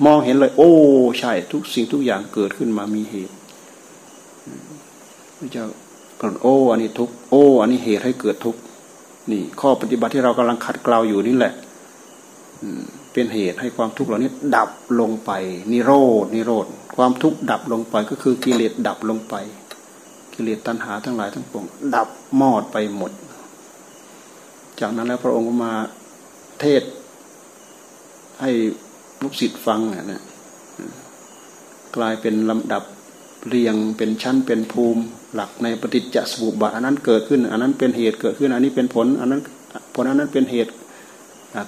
มองเห็นเลย โอ้ใช่ ทุกสิ่งทุกอย่างเกิดขึ้นมามีเหตุพระเจ้า กำหนดโอ้อันนี้ทุกโอ้อันนี้เหตุให้เกิดทุกนี่ข้อปฏิบัติที่เรากำลังขัดเกลาอยู่นี่แหละเป็นเหตุให้ความทุกข์เหล่านี้ดับลงไปนิโรดนิโรธความทุกข์ดับลงไปก็คือกิเลสดับลงไป กิเลสตัณหาทั้งหลายทั้งปวงดับมอดไปหมด จากนั้นแล้วพระองค์ก็มาเทศ ให้ลูกศิษย์ฟังนะกลายเป็นลำดับ เรียงเป็นชั้นเป็นภูมิ หลักในปฏิจจสมุปบาทอันนั้นเกิดขึ้น อันนั้นเป็นเหตุเกิดขึ้น อันนี้เป็นผล อันนั้นผลอันนั้นเป็นเหตุ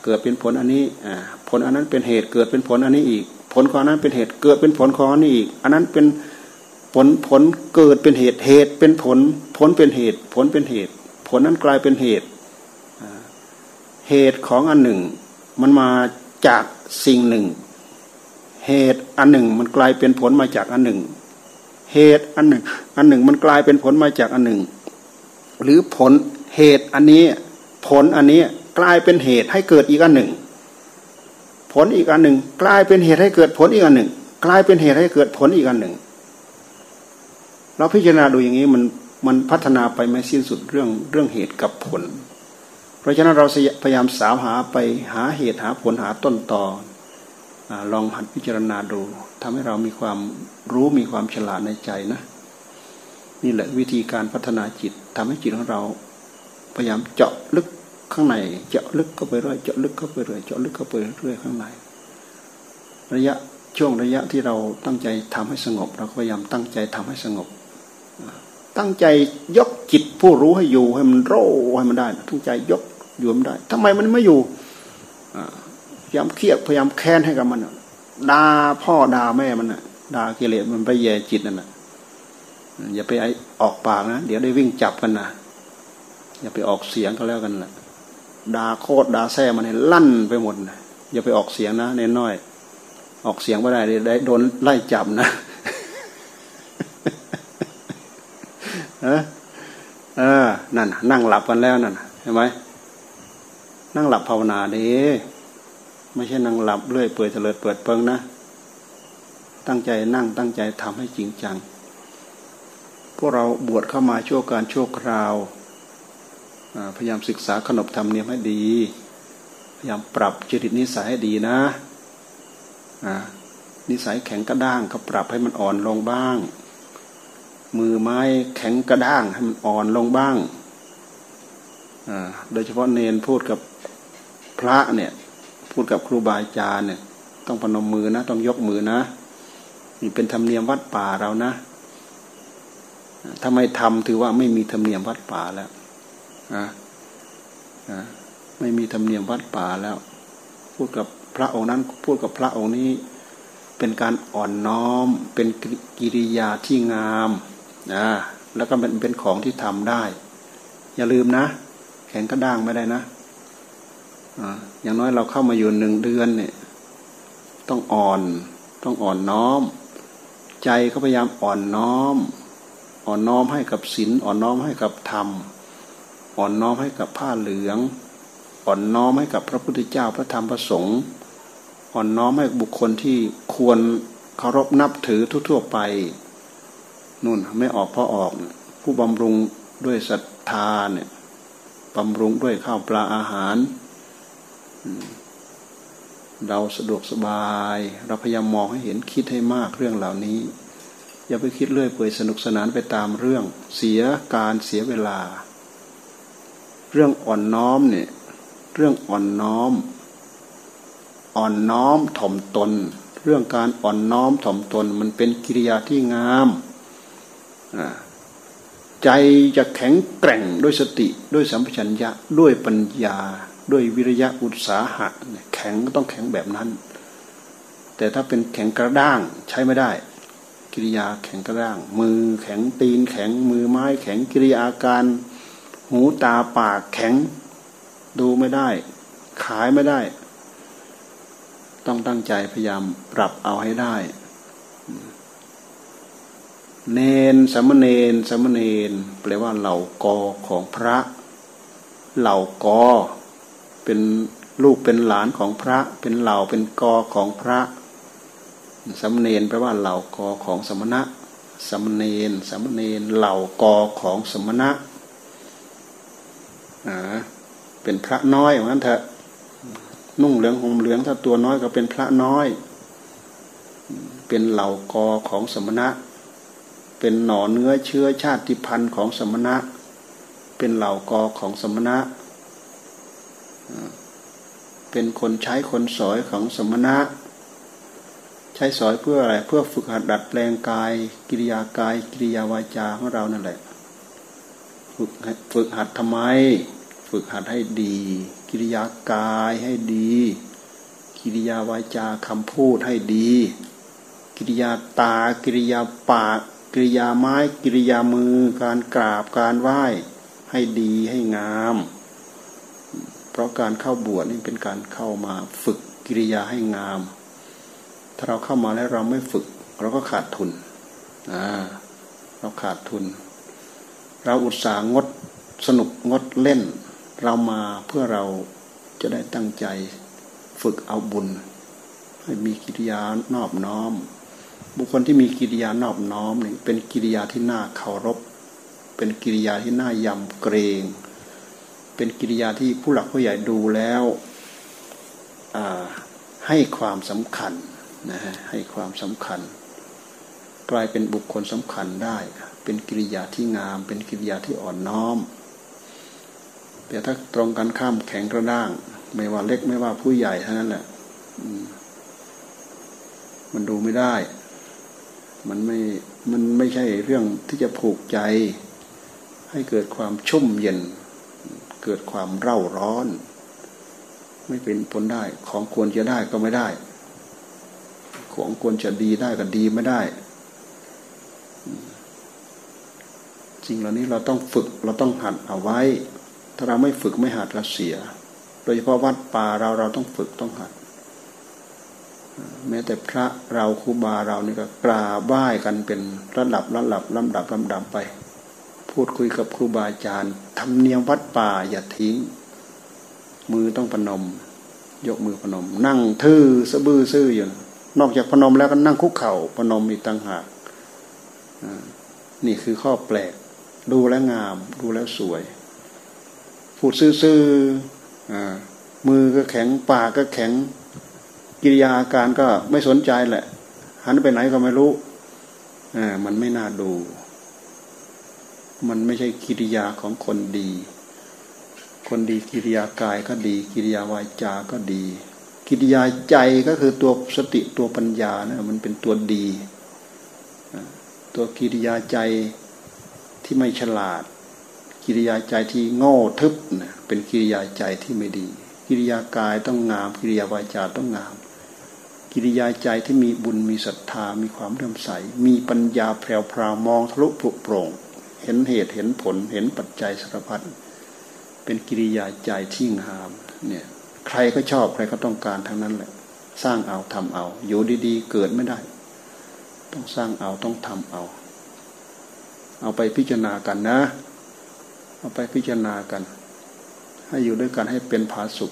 เกิดเป็นผลอันนี้ผลอันนั้นเป็นเหตุเกิดเป็นผลอันนี้อีก ผลของนั้นเป็นเหตุเกิดเป็นผลของอันนี้อีก อันนั้นเป็นผลผลเกิดเป็นเหตุเหตุเป็นผล ผลเป็นเหตุ ผลเป็นเหตุ ผลนั้นกลายเป็นเหตุเหตุของอันหนึ่ง มันมาจากสิ่งหนึ่ง เหตุอันหนึ่งมันกลายเป็นผลมาจากอันหนึ่ง เหตุอันหนึ่ง อันหนึ่งมันกลายเป็นผลมาจากอันหนึ่ง หรือผลเหตุอันนี้ ผลอันนี้กลายเป็นเหตุให้เกิดอีกอันหนึ่ง ผลอีกอันหนึ่ง กลายเป็นเหตุให้เกิดผลอีกอันหนึ่ง กลายเป็นเหตุให้เกิดผลอีกอันหนึ่ง เราพิจารณาดูอย่างนี้มันมันพัฒนาไปไม่สิ้นสุดเรื่องเรื่องเหตุกับผล เพราะฉะนั้นเราพยายามสาวหาไปหาเหตุหาผลหาต้นตอลองหัดพิจารณาดู ทำให้เรามีความรู้มีความฉลาดในใจนะ นี่แหละวิธีการพัฒนาจิตทำให้จิตของเรา พยายามเจาะลึกข้างใน เจาะลึกเข้าไปเรื่อยเจาะลึกเข้าไปเรื่อยเจาะลึกเข้าไปเรื่อยข้างใน ระยะช่วงระยะที่เราตั้งใจทำให้สงบ เราก็พยายามตั้งใจทำให้สงบ ตั้งใจยกจิตผู้รู้ให้อยู่ให้มันโรให้มันได้ตั้งใจยกอยู่มันได้ทำไมมันไม่อยู่พยายามเครียดพยายามแค้นให้กับมัน ด่าพ่อด่าแม่มันน่ะด่ากิเลสมันไปแย่จิตนั่นนะอย่าไปออกปากนะ เดี๋ยวได้วิ่งจับกันนะอย่าไปออกเสียงก็แล้วกันแหละด่าโคตรด่าแซ่มันให้ลั่นไปหมดนะอย่าไปออกเสียงนะเน้นน้อย ออกเสียงไม่ได้ได้โดนไล่จับนะเออนั่นนั่งหลับกันแล้วนั่นเห็นไหมนั่งหลับภาวนาด้ ไม่ใช่นั่งหลับเรื่อยเปื่อยเฉลิดเปิดเปิงนะ ตั้งใจนั่งตั้งใจทำให้จริงจัง พวกเราบวชเข้ามาชั่วการชั่วคราวพยายามศึกษาขนบธรรมเนียมให้ดี พยายามปรับจริตนิสัยให้ดีนะนิสัยแข็งกระด้างก็ปรับให้มันอ่อนลงบ้าง มือไม้แข็งกระด้างให้มันอ่อนลงบ้างโดยเฉพาะเนนพูดกับพระเนี่ย พูดกับครูบาอาจารย์เนี่ย ต้องพนมมือนะ ต้องยกมือนะนี่เป็นธรรมเนียมวัดป่าเรานะถ้าไม่ทำถือว่าไม่มีธรรมเนียมวัดป่าแล้วนะนะไม่มีธรรมเนียมวัดป่าแล้ว พูดกับพระองค์นั้น พูดกับพระองค์นี้ เป็นการอ่อนน้อม เป็นกิริยาที่งามนะแล้วก็เป็นเป็นของที่ทำได้ อย่าลืมนะ แข็งกระด้างไม่ได้นะ อย่างน้อยเราเข้ามาอยู่หนึ่งเดือนเนี่ย ต้องอ่อน ต้องอ่อนน้อม ใจเขาพยายามอ่อนน้อม อ่อนน้อมให้กับศีลอ่อนน้อมให้กับธรรม อ่อนน้อมให้กับผ้าเหลือง อ่อนน้อมให้กับพระพุทธเจ้าพระธรรมพระสงฆ์อ่อนน้อมให้บุคคลที่ควรเคารพนับถือทั่วๆไปนู่นไม่ออกเพราะออก ผู้บำรุงด้วยศรัทธาเนี่ยบำรุงด้วยข้าวปลาอาหาร เราสะดวกสบาย เราพยายามมองให้เห็นคิดให้มากเรื่องเหล่านี้ อย่าไปคิดเรื่อยเปื่อยสนุกสนานไปตามเรื่อง เสียการเสียเวลา เรื่องอ่อนน้อมเนี่ยเรื่องอ่อนน้อม อ่อนน้อมถ่อมตน เรื่องการอ่อนน้อมถ่อมตน มันเป็นกิริยาที่งามใจจะแข็งแกร่งด้วยสติด้วยสัมปชัญญะด้วยปัญญา ด้วยวิริยะอุตสาหะแข็งก็ต้องแข็งแบบนั้น แต่ถ้าเป็นแข็งกระด้างใช้ไม่ได้ กิริยาแข็งกระด้าง มือแข็งตีนแข็งมือไม้แข็งกิริยาการ หูตาปากแข็ง ดูไม่ได้ ขายไม่ได้ ต้องตั้งใจพยายามปรับเอาให้ได้ เนนสมณเณรสมณเณรแปลว่าเหล่ากอของพระ เหล่ากอ เป็นลูกเป็นหลานของพระ เป็นเหล่าเป็นกอของพระสมณเณรแปลว่าเหล่ากอของสมณะสมณเณรสมณเณรเหล่ากอของสมณะอ่าเป็นพระน้อยเหมือนกันเถอะนุ่งเหลืองห่มเหลืองถ้าตัวน้อยก็เป็นพระน้อย เป็นเหล่ากอของสมณะ เป็นหน่อเนื้อเชื้อชาติพันธุ์ของสมณะ เป็นเหล่ากอของสมณะ เป็นคนใช้คนสอยของสมณะ ใช้สอยเพื่ออะไร เพื่อฝึกหัดดัดแปลงกาย กิริยากาย กิริยาวาจาของเรานั่นแหละ ฝึกฝึกหัดทำไม ฝึกหัดให้ดี กิริยากายให้ดี กิริยาวาจาคำพูดให้ดี กิริยาตา กิริยาปาก กิริยาไม้ กิริยามือ การกราบการไหว้ ให้ดีให้งาม เพราะการเข้าบวชนี่เป็นการเข้ามาฝึกกิริยาให้งาม ถ้าเราเข้ามาแล้วเราไม่ฝึก เราก็ขาดทุนเราขาดทุน เราอุตส่าห์งดสนุกงดเล่น เรามาเพื่อเราจะได้ตั้งใจฝึกเอาบุญ ให้มีกิริยานอบน้อม บุคคลที่มีกิริยานอบน้อมนี่เป็นกิริยาที่น่าเคารพ เป็นกิริยาที่น่ายำเกรง เป็นกิริยาที่ผู้หลักผู้ใหญ่ดูแล้วให้ความสำคัญนะฮะให้ความสำคัญ กลายเป็นบุคคลสำคัญได้ เป็นกิริยาที่งาม เป็นกิริยาที่อ่อนน้อม แต่ถ้าตรงกันข้ามแข็งกระด้าง ไม่ว่าเล็กไม่ว่าผู้ใหญ่เท่านั้นแหละมันดูไม่ได้ มันไม่ มันไม่ใช่เรื่องที่จะผูกใจ ให้เกิดความชุ่มเย็น เกิดความเร่าร้อน ไม่เป็นผลได้ของควรจะได้ก็ไม่ได้ ของควรจะดีได้ก็ดีไม่ได้สิ่งเหล่านี้เราต้องฝึกเราต้องหัดเอาไว้ ถ้าเราไม่ฝึกไม่หัดเราเสีย โดยเฉพาะวัดป่าเราเราต้องฝึกต้องหัด แม้แต่พระเราครูบาเรานี่ก็กราบไหว้กันเป็นระดับระดับลำดับลำดับไป พูดคุยกับครูบาอาจารย์ทำเนียมวัดป่าอย่าทิ้ง มือต้องพนม ยกมือพนม นั่งทื่อสะบื้อซื่ออยู่นอกจากพนมแล้วก็นั่งคุกเข่าพนมอีกต่างหากนี่คือข้อแปลก ดูแลงาม ดูแล้วสวย พูดซื่อๆมือก็แข็งปากก็แข็ง กิริยาการก็ไม่สนใจแหละ หันไปไหนก็ไม่รู้มันไม่น่าดู มันไม่ใช่กิริยาของคนดี คนดีกิริยากายก็ดี กิริยาวาจาก็ดี กิริยาใจก็คือตัวสติตัวปัญญานะมันเป็นตัวดี ตัวกิริยาใจที่ไม่ฉลาด กิริยาใจที่โง่ทึบนะเป็นกิริยาใจที่ไม่ดี กิริยากายต้องงาม กิริยาวาจาต้องงาม กิริยาใจที่มีบุญมีศรัทธามีความเลื่อมใส มีปัญญาแผ่วพรามองทะลุปุโปร่ง เห็นเหตุเห็นผลเห็นปัจจัยสารพัดเป็นกิริยาใจที่งามเนี่ยใครก็ชอบใครก็ต้องการทั้งนั้นแหละ สร้างเอาทำเอา อยู่ดีๆ เกิดไม่ได้ ต้องสร้างเอาต้องทำเอา เอาไปพิจารณากันนะ เอาไปพิจารณากัน ให้อยู่ด้วยกันให้เป็นผาสุข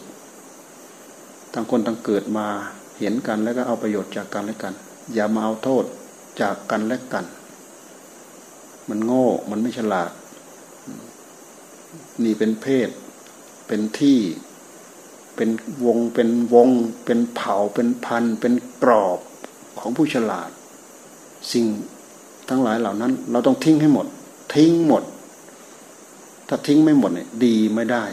ต่างคนต่างเกิดมาเห็นกันแล้วก็เอาประโยชน์จากกันและกัน อย่ามาเอาโทษจากกันและกัน มันโง่ มันไม่ฉลาด นี่เป็นเพศ เป็นที่ เป็นวง เป็นวง เป็นเผ่า เป็นพัน เป็นกรอบของผู้ฉลาด สิ่งทั้งหลายเหล่านั้น เราต้องทิ้งให้หมด ทิ้งหมด ถ้าทิ้งไม่หมดเนี่ย ดีไม่ได้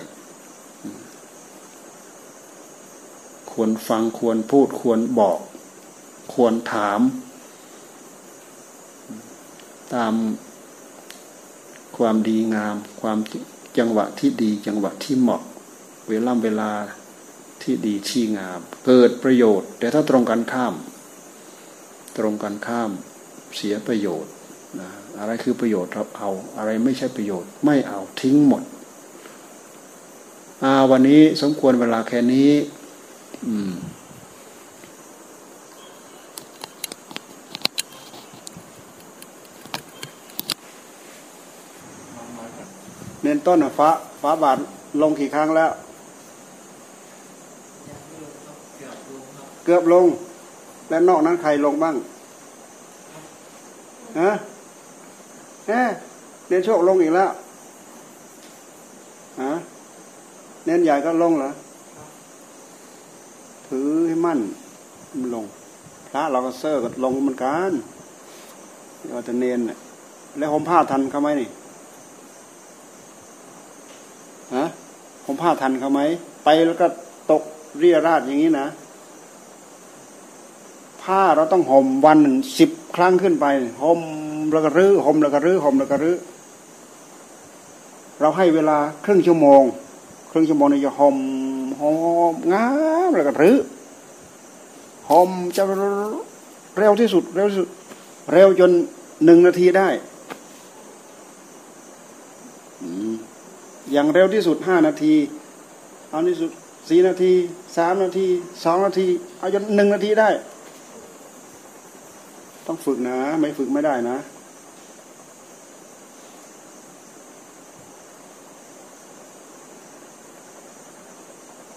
ควรฟังควรพูดควรบอก ควรถาม ตาม ความดีงาม ความจังหวะที่ดีจังหวะที่เหมาะ เวลาเวลาที่ดีที่งาม เกิดประโยชน์ แต่ถ้าตรงกันข้าม ตรงกันข้ามเสียประโยชน์นะอะไรคือประโยชน์เราเอา อะไรไม่ใช่ประโยชน์ไม่เอาทิ้งหมดอาวันนี้สมควรเวลาแค่นี้ อืม น้นต้นฟ้าฟ้าบาทลงกี่ครั้งแล้ว เกือบลง และนอกนั้นใครลงบ้างฮะแน่เน้นโชคลงอีกแล้วฮะเน้นใหญ่ก็ลงเหรอถือให้มั่นมันลงพระเราก็เซอร์ก็ลงเหมือนกันเราจะเน้นแล้วห่มผ้าทันเขาไหมนี่ฮะห่ม ผ้าทันเขาไหมไปแล้วก็ตกเรียราดอย่างนี้นะ ผ้าเราต้องห่มวันหนึ่งสิบครั้งขึ้นไปห่มแล้วก็รื้อห่มแล้วก็รื้อห่มแล้วก็รื้อเราให้เวลาครึ่งชั่วโมง ครึ่งชั่วโมงนี่จะห่มห่มงามแล้วก็รื้อห่มจะเร็วที่สุดเร็วที่สุด เร็วจนหนึ่งนาทีได้ อย่างเร็วที่สุดห้านาที เอาที่สุดสี่นาทีสามนาทีสองนาที เอาจนหนึ่งนาทีได้ ต้องฝึกนะ ไม่ฝึกไม่ได้นะ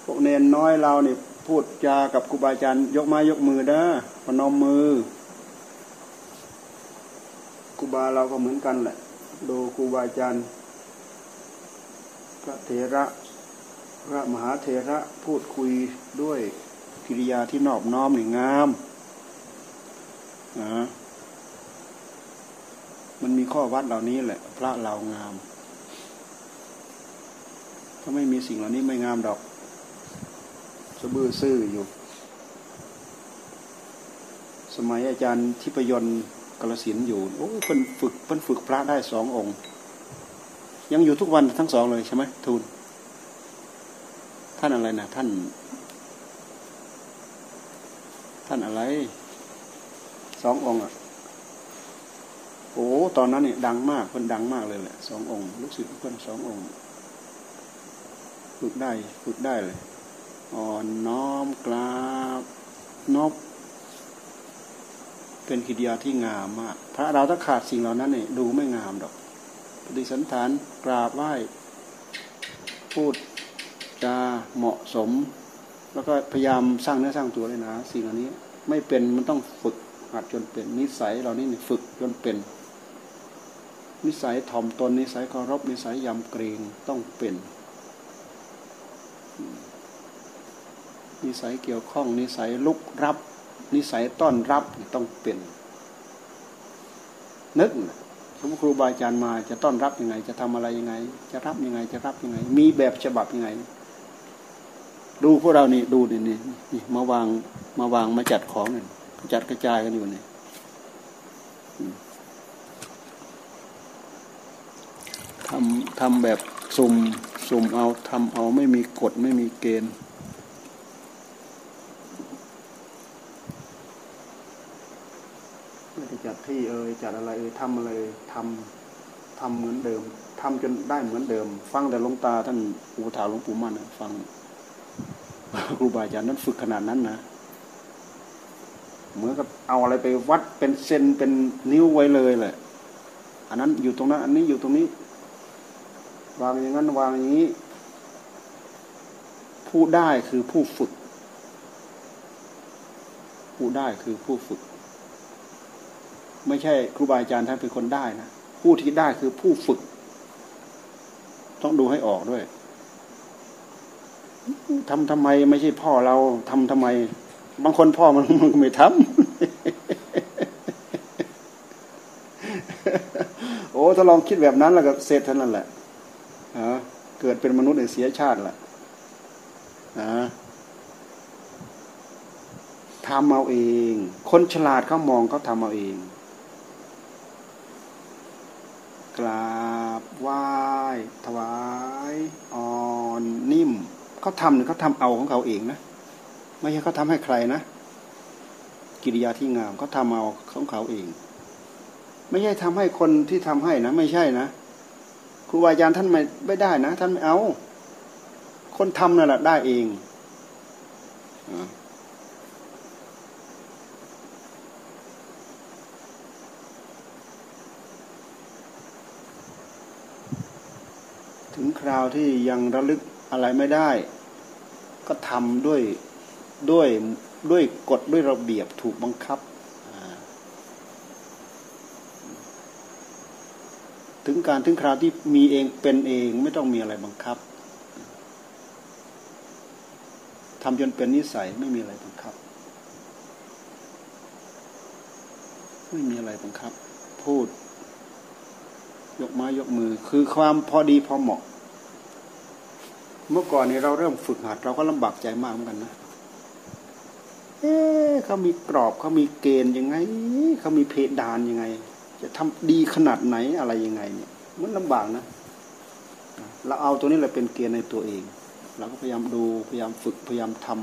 พวกเนนน้อยเราเนี่ยพูดจากับครูบาอาจารย์ ยกไม้ยกมือนะพนมมือครูบาเราก็เหมือนกันแหละ ดูครูบาอาจารย์ พระเถระ พระมหาเถระพูดคุยด้วยกิริยาที่นอบน้อมนี่งามนะมันมีข้อวัดเหล่านี้แหละ พระเรางาม ถ้าไม่มีสิ่งเหล่านี้ไม่งามดอกสบื้อซื่ออยู่ สมัยอาจารย์ทิพยนต์กลสินอยู่ โอ้เพิ่นฝึกเพิ่นฝึกพระได้สององค์ ยังอยู่ทุกวันทั้งสองเลยใช่ไหมทูลท่านอะไรนะท่าน ท่านอะไรสององค์อะโอ้ตอนนั้นเนี่ยดังมากเพิ่นดังมากเลยแหละสององค์ ลูกศิษย์เพิ่นสององค์ฝึกได้ฝึกได้เลยอ่อนน้อมกราบนบเป็นกิริยาที่งามมากพระเราถ้าขาดสิ่งเหล่านั้นเนี่ยดูไม่งามดอก ปฏิสันฐานกราบไหว้พูดจะเหมาะสม แล้วก็พยายามสร้างเนื้อสร้างตัวเลยนะสิ่งเหล่านี้ไม่เป็นมันต้องฝึกหัดจนเป็นนิสัยเรานี่ฝึกจนเป็น นิสัยถ่อมตนนิสัยเคารพนิสัยยำเกรงต้องเป็น นิสัยเกี่ยวข้องนิสัยลุกรับ นิสัยต้อนรับต้องเป็น นึก สมครูบาอาจารย์มาจะต้อนรับยังไง จะทำอะไรยังไง จะรับยังไง จะรับยังไง มีแบบฉบับยังไง ดูพวกเรานี่ดูนี่นี่นี่มาวางมาวางมาจัดของนี่จัดกระจายกันอยู่นี่ทำทำแบบสุ่มสุ่มเอาทำเอาไม่มีกฎไม่มีเกณฑ์จัด ที่เอ่ยจัดอะไรเอ่ยทำอะไรทำทำเหมือนเดิมทำจนได้เหมือนเดิม ฟังแต่ลงตาท่านอุปถาหลวงปู่มั่นฟังครูบาอาจารย์นั้นฝึกขนาดนั้นนะเหมือนกับเอาอะไรไปวัดเป็นเซนเป็นนิ้วไว้เลยแหละ อันนั้นอยู่ตรงนั้นอันนี้อยู่ตรงนี้ วางอย่างนั้นวางอย่างนี้ ผู้ได้คือผู้ฝึก ผู้ได้คือผู้ฝึก ไม่ใช่ครูบาอาจารย์ท่านเป็นคนได้นะผู้ที่ได้คือผู้ฝึก ต้องดูให้ออกด้วยทำทำไมไม่ใช่พ่อเราทำทำไม บางคนพ่อมันมันไม่ทำโอ้ถ้าลองคิดแบบนั้นแล้วก็เสร็จเท่านั้นแหละฮะเกิดเป็นมนุษย์เสียชาติแหละฮะทำเอาเอง คนฉลาดเขามองเขาทำเอาเอง กราบไหว้ถวายอ่อนนิ่มเขาทำเนี่ยเขาทำเอาของเขาเองนะ ไม่ใช่เขาทาให้ใครนะ กิริยาที่งามเขาทาเอาของเขาเอง ไม่ใช่ทำให้คนที่ทำให้นะ ไม่ใช่นะครูบาอาจารย์ท่านไม่ไม่ได้นะ ท่านไม่เอา คนทำนั่นแหละได้เอง ถึงคราวที่ยังระลึกอะไรไม่ได้ ก็ทำด้วยด้วยด้วยกฎด้วยระเบียบถูกบังคับ ถึงการถึงคราวที่มีเองเป็นเองไม่ต้องมีอะไรบังคับทำจนเป็นนิสัยไม่มีอะไรบังคับ ไม่มีอะไรบังคับ พูด ยกไม้ยกมือ คือความพอดีพอเหมาะ เมื่อก่อนนี้เราเริ่มฝึกหัด เราก็ลำบากใจมากเหมือนกันนะ เอ๊เขามีกรอบเขามีเกณฑ์ยังไงเขามีเพดานยังไง จะทำดีขนาดไหนอะไรยังไงเนี่ยมันลำบากนะเราเอาตัวนี้แหละเป็นเกณฑ์ในตัวเองเราก็พยายามดูพยายามฝึกพยายามทำ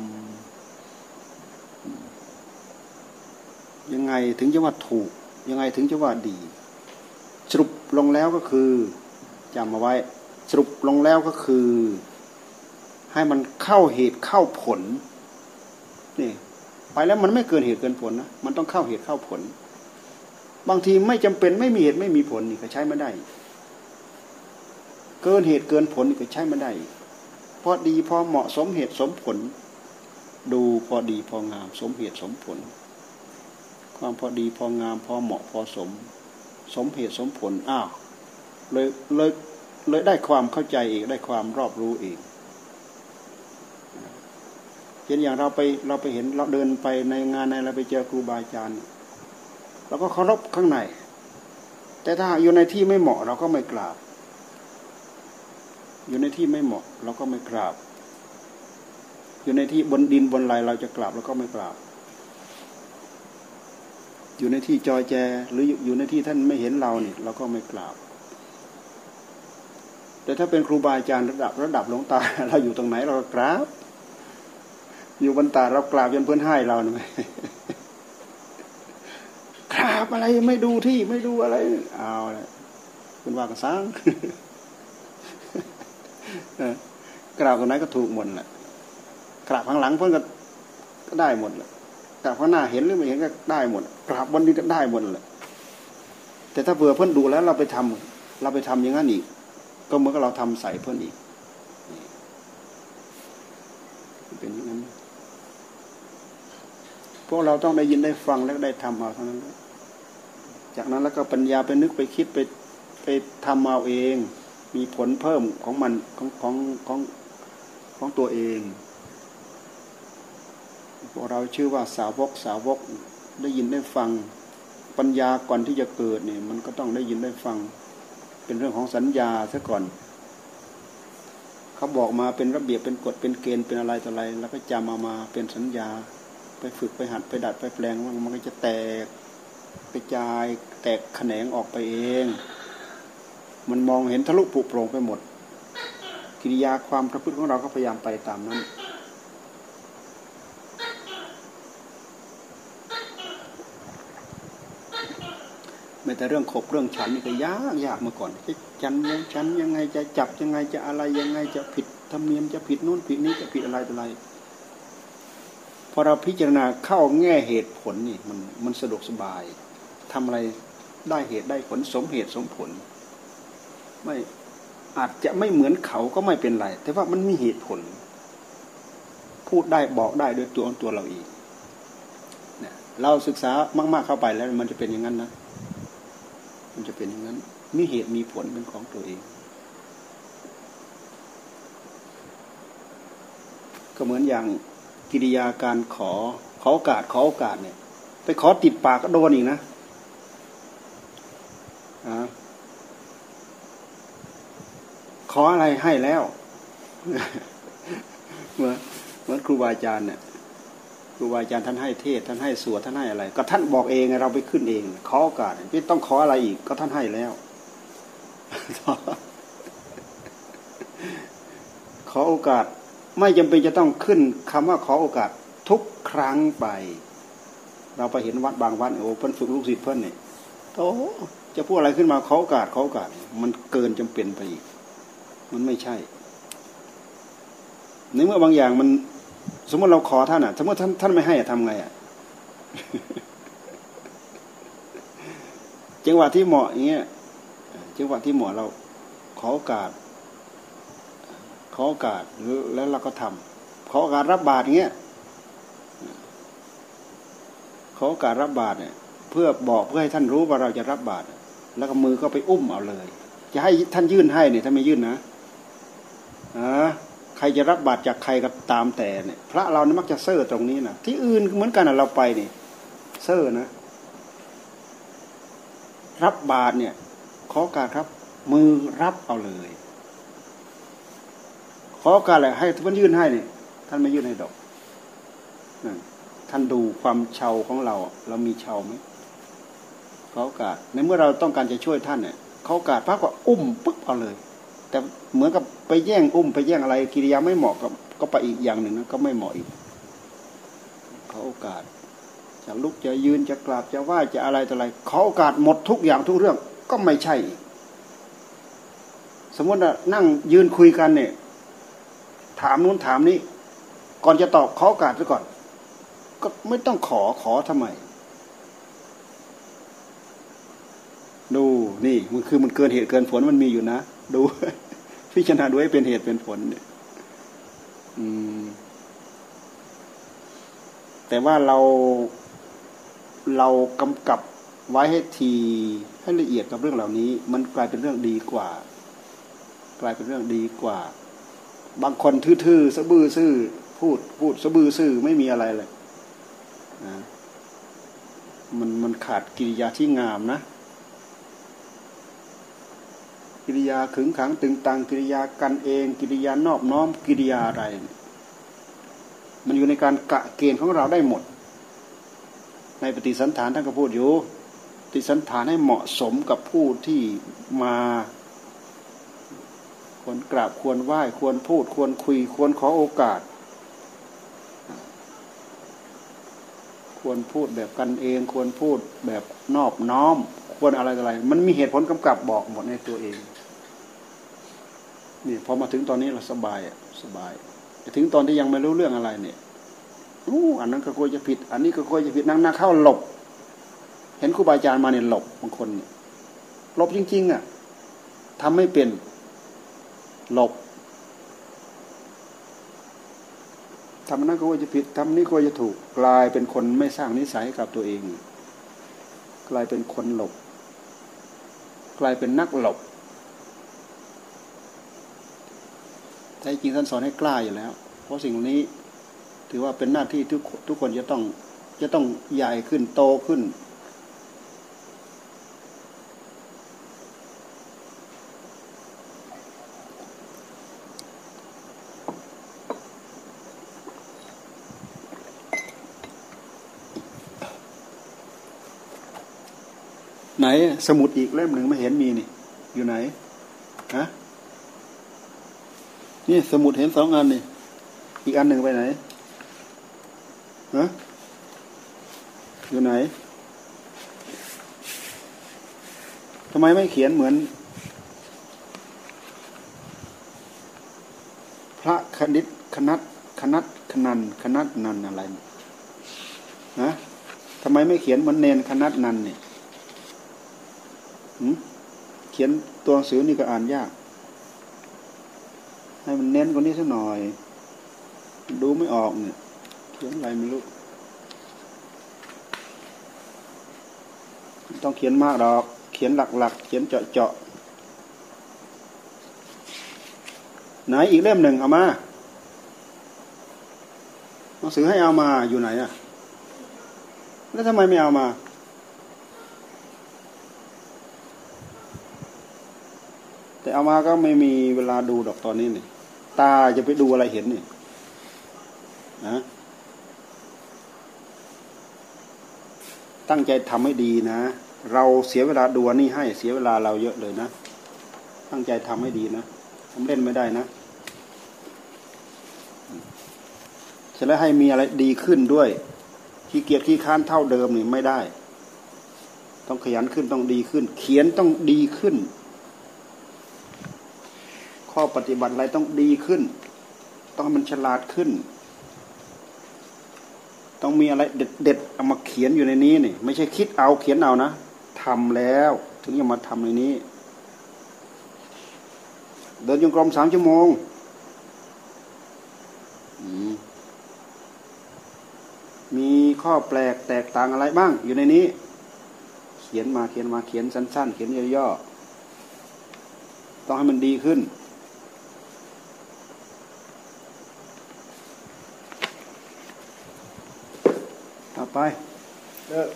ยังไงถึงจะว่าถูก ยังไงถึงจะว่าดี สรุปลงแล้วก็คือจำมาไว้ สรุปลงแล้วก็คือ ให้มันเข้าเหตุเข้าผลนี่ไปแล้วมันไม่เกินเหตุเกินผลนะมันต้องเข้าเหตุเข้าผล บางทีไม่จำเป็นไม่มีเหตุไม่มีผลนี่ก็ใช้ไม่ได้ เกินเหตุเกินผลนี่ก็ใช้ไม่ได้พอดีพอเหมาะสมเหตุสมผล ดูพอดีพองาม สมเหตุสมผล ความพอดีพองาม พอเหมาะพอสม สมเหตุสมผลอ้าวเลยเลยเลยได้ความเข้าใจเองได้ความรอบรู้เอง เห็นอย่างเราไปเราไปเห็นเราเดินไปในงานในเราไปเจอครูบาอาจารย์เราก็เคารพข้างใน แต่ถ้าอยู่ในที่ไม่เหมาะเราก็ไม่กราบ อยู่ในที่ไม่เหมาะ เราก็ไม่กราบ อยู่ในที่บนดินบนไหลเราจะกราบเราก็ไม่กราบ อยู่ในที่จอยแจ หรืออยู่ในที่ท่านไม่เห็นเราเนี่ยเราก็ไม่กราบแต่ถ้าเป็นครูบาอาจารย์ระดับระดับหลวงตา เราอยู่ตรงไหนเราก็กราบ อยู่บนตาเรากราบจนเพื่อนให้เราเนี่ยกราบอะไรไม่ดูที่ไม่ดูอะไร เอาเลยคุณว่ากันซังกราบตรงไหนก็ถูกหมดแหละกราบข้างหลังเพื่อนก็ก็ได้หมดแหละกราบข้างหน้าเห็นหรือไม่เห็นก็ได้หมดกราบบนนี้ก็ได้หมดแหละแต่ถ้าเผื่อเพื่อนดูแล้วเราไปทำเราไปทำอย่างนั้นอีก ก็เหมือนกับเราทำใส่เพื่อนอีกเป็นอย่างนั้น พวกเราต้องได้ยินได้ฟังแล้วได้ทำเอาเท่านั้นจากนั้นแล้วก็ปัญญาไปนึกไปคิดไปไปทำเอาเอง มีผลเพิ่มของมันของของของของตัวเองพวกเราชื่อว่าสาวกสาวกได้ยินได้ฟังปัญญาก่อนที่จะเกิดเนี่ยมันก็ต้องได้ยินได้ฟัง เป็นเรื่องของสัญญาซะก่อน เขาบอกมาเป็นระเบียบเป็นกฎเป็นเกณฑ์เป็นอะไรต่ออะไร แล้วก็จำมามาเป็นสัญญา ไปฝึกไปหัดไปดัดไปแปลงมันก็จะแตกกระจายแตกแขนงออกไปเอง มันมองเห็นทะลุปุโปร่งไปหมด กิริยาความประพฤติของเราก็พยายามไปตามนั้น ไม่แต่เรื่องขบเรื่องฉันนี่ก็ยากยากมาก่อนจะฉันยังฉันยังไงจะจับยังไงจะอะไรยังไงจะผิดธรรมเนียมจะผิดนู่นผิดนี้จะผิดอะไรต่ออะไร อเราพิจารณาเข้าแง่เหตุผลนี่มันมันสะดวกสบายทำอะไรได้เหตุได้ผลสมเหตุสมผล ไม่อาจจะไม่เหมือนเขาก็ไม่เป็นไร แต่ว่ามันมีเหตุผล พูดได้บอกได้โดยตัวตัวเราเองเนี่ยเราศึกษามาก ๆเข้าไปแล้วมันจะเป็นอย่างนั้นนะ มันจะเป็นอย่างนั้น มีเหตุมีผลเป็นของตัวเอง ก็เหมือนอย่าง กิริยาการขอขอโอกาสขอโอกาสเนี่ย ไปขอติดปากก็โดนอีกนะอขออะไรให้แล้วเหมือนเหมือนครูบาอาจารย์เนี่ยครูบาอาจารย์ท่านให้เทศท่านให้สวดท่านให้อะไร ก็ท่านบอกเองเราไปขึ้นเอง ขอโอกาสพี่ต้องขออะไรอีก ก็ท่านให้แล้วขอโอกาส ไม่จำเป็นจะต้องขึ้นคำว่าขอโอกาสทุกครั้งไป เราไปเห็นวัดบางวัดโอ้เพิ่นฝึกลูกศิษย์เพิ่นเนี่ยโอ้จะพูดอะไรขึ้นมาขอโอกาสขอโอกาส มันเกินจำเป็นไปอีก มันไม่ใช่ในเมื่อบางอย่างมัน สมมติเราขอท่านอะสมมติท่านท่านไม่ให้อะทำไงอะจังหวะที่เหมาะอย่างเงี้ยจังหวะที่เหมาะเราขอโอกาส ขอโอกาสแล้วเราก็ทำขอโอกาสรับบาตรเงี้ยขอโอกาสรับบาตรเนี่ย เพื่อบอกเพื่อให้ท่านรู้ว่าเราจะรับบาตรแล้วก็มือก็ไปอุ้มเอาเลย จะให้ท่านยื่นให้เนี่ยท่านไม่ยื่นนะอ่าใครจะรับบาตรจากใครก็ตามแต่เนี่ยพระเราเนี่ยมักจะเซ่อตรงนี้นะที่อื่นเหมือนกันนะเราไปนี่เซ่อนะ รับบาตรเนี่ย ขอการครับ มือรับเอาเลย อการอะไรให้ท่านยื่นให้เนี่ยท่านไม่ยื่นให้ดอกท่านดูความเชาของเรา เรามีเชาไหมเขาโอกาสในเมื่อเราต้องการจะช่วยท่านเนี่ยเขาโอกาสพระก็อุ้มปึ๊บเอาเลย แต่เหมือนกับไปแย่งอุ้มไปแย่งอะไรกิริยาไม่เหมาะกับก็ไปอีกอย่างหนึ่งนะก็ไม่เหมาะอีกเขาโอกาสจะลุกจะยืนจะกราบจะไหว้จะอะไรต่ออะไรเขาโอกาสหมดทุกอย่างทุกเรื่องก็ไม่ใช่ สมมติว่านั่งยืนคุยกันเนี่ย ถามนู้นถามนี้ ก่อนจะตอบเขาโอกาสซะก่อน ก็ไม่ต้องขอขอทำไม ดูนี่มันคือมันเกินเหตุเกินผลมันมีอยู่นะ ดูพิจารณาดูให้เป็นเหตุเป็นผลเนี่ยแต่ว่าเราเรากำกับไว้ให้ทีให้ละเอียดกับเรื่องเหล่านี้ มันกลายเป็นเรื่องดีกว่า กลายเป็นเรื่องดีกว่า บางคนทื่อๆสะบือซื่อพูดพูดสะบือซื่อไม่มีอะไรเลยนะมันมันขาดกิริยาที่งามนะ กิริยาขึงขังตึงตังกิริยากันเอง กิริยานอบน้อมกิริยาอะไร มันอยู่ในการกะเกณฑ์ของเราได้หมด ในปฏิสันฐานท่านก็พูดอยู่ปฏิสันฐานให้เหมาะสมกับผู้ที่มา ควรกราบควรไหว้ควรพูดควรคุย ควรขอโอกาส ควรพูดแบบกันเอง ควรพูดแบบนอบน้อม ควรอะไรอะไร มันมีเหตุผลกำกับบอกหมดในตัวเองนี่พอมาถึงตอนนี้เราสบายอะสบายถึงตอนที่ยังไม่รู้เรื่องอะไรเนี่ยอู้อันนั้นก็ควรจะผิด อันนี้ก็ควรจะผิดนั่งนั่งเข้าหลบ เห็นครูบาอาจารย์มาเนี่ยหลบบางคนเนี่ยหลบจริง ๆ อะทำไม่เป็น หลบทำนั้นก็ควรจะผิดทำนี้ควรจะถูกกลายเป็นคนไม่สร้างนิสัยกับตัวเอง กลายเป็นคนหลบ กลายเป็นนักหลบแท้จริงท่านสอนให้กล้าอยู่แล้ว เพราะสิ่งนี้ถือว่าเป็นหน้าที่ทุกทุกคนจะต้องจะต้องใหญ่ขึ้นโตขึ้น น สมุดอีกเล่มหนึ่งไม่เห็นมีนี่ อยู่ไหนฮะนี่สมุดเห็นสองอันนี่ อีกอันหนึ่งไปไหนฮะอยู่ไหนทำไมไม่เขียนเหมือน พระคณิตคณัตคณัตคนันคณัตนันอะไรนะทำไมไม่เขียนเหมือนเนนคณัตนันเนี่ย เขียนตัวหนังสือนี่ก็อ่านยาก ให้มันเน้นกว่านี้สักหน่อย ดูไม่ออกเนี่ย เขียนอะไรไม่รู้ ต้องเขียนมากดอก เขียนหลักๆ เขียนเจาะๆไหนอีกเล่มหนึ่งเอามาหนังสือให้เอามาอยู่ไหนอะแล้วทำไมไม่เอามา แต่ เอามาก็ไม่มีเวลาดูดอกตอนนี้นี่ตาจะไปดูอะไรเห็นนี่นะ ตั้งใจทำให้ดีนะ เราเสียเวลาดูนี่ให้เสียเวลาเราเยอะเลยนะ ตั้งใจทำให้ดีนะทำเล่นไม่ได้นะจะแล้วให้มีอะไรดีขึ้นด้วยขี้เกียจขี้ค้านเท่าเดิมนี่ไม่ได้ ต้องขยันขึ้นต้องดีขึ้น เขียนต้องดีขึ้น ข้อปฏิบัติอะไรต้องดีขึ้น ต้องมันฉลาดขึ้น ต้องมีอะไรเด็ดๆเอามาเขียนอยู่ในนี้นี่ไม่ใช่คิดเอาเขียนเอานะทำแล้ว ถึงจะมาทำในนี้ เดินยงกรมสามชั่วโมงมีข้อแปลกแตกต่างอะไรบ้าง อยู่ในนี้ เขียนมาเขียนมาเขียนสั้น ๆ เขียนย่อๆต้องให้มันดีขึ้น ไปเลิก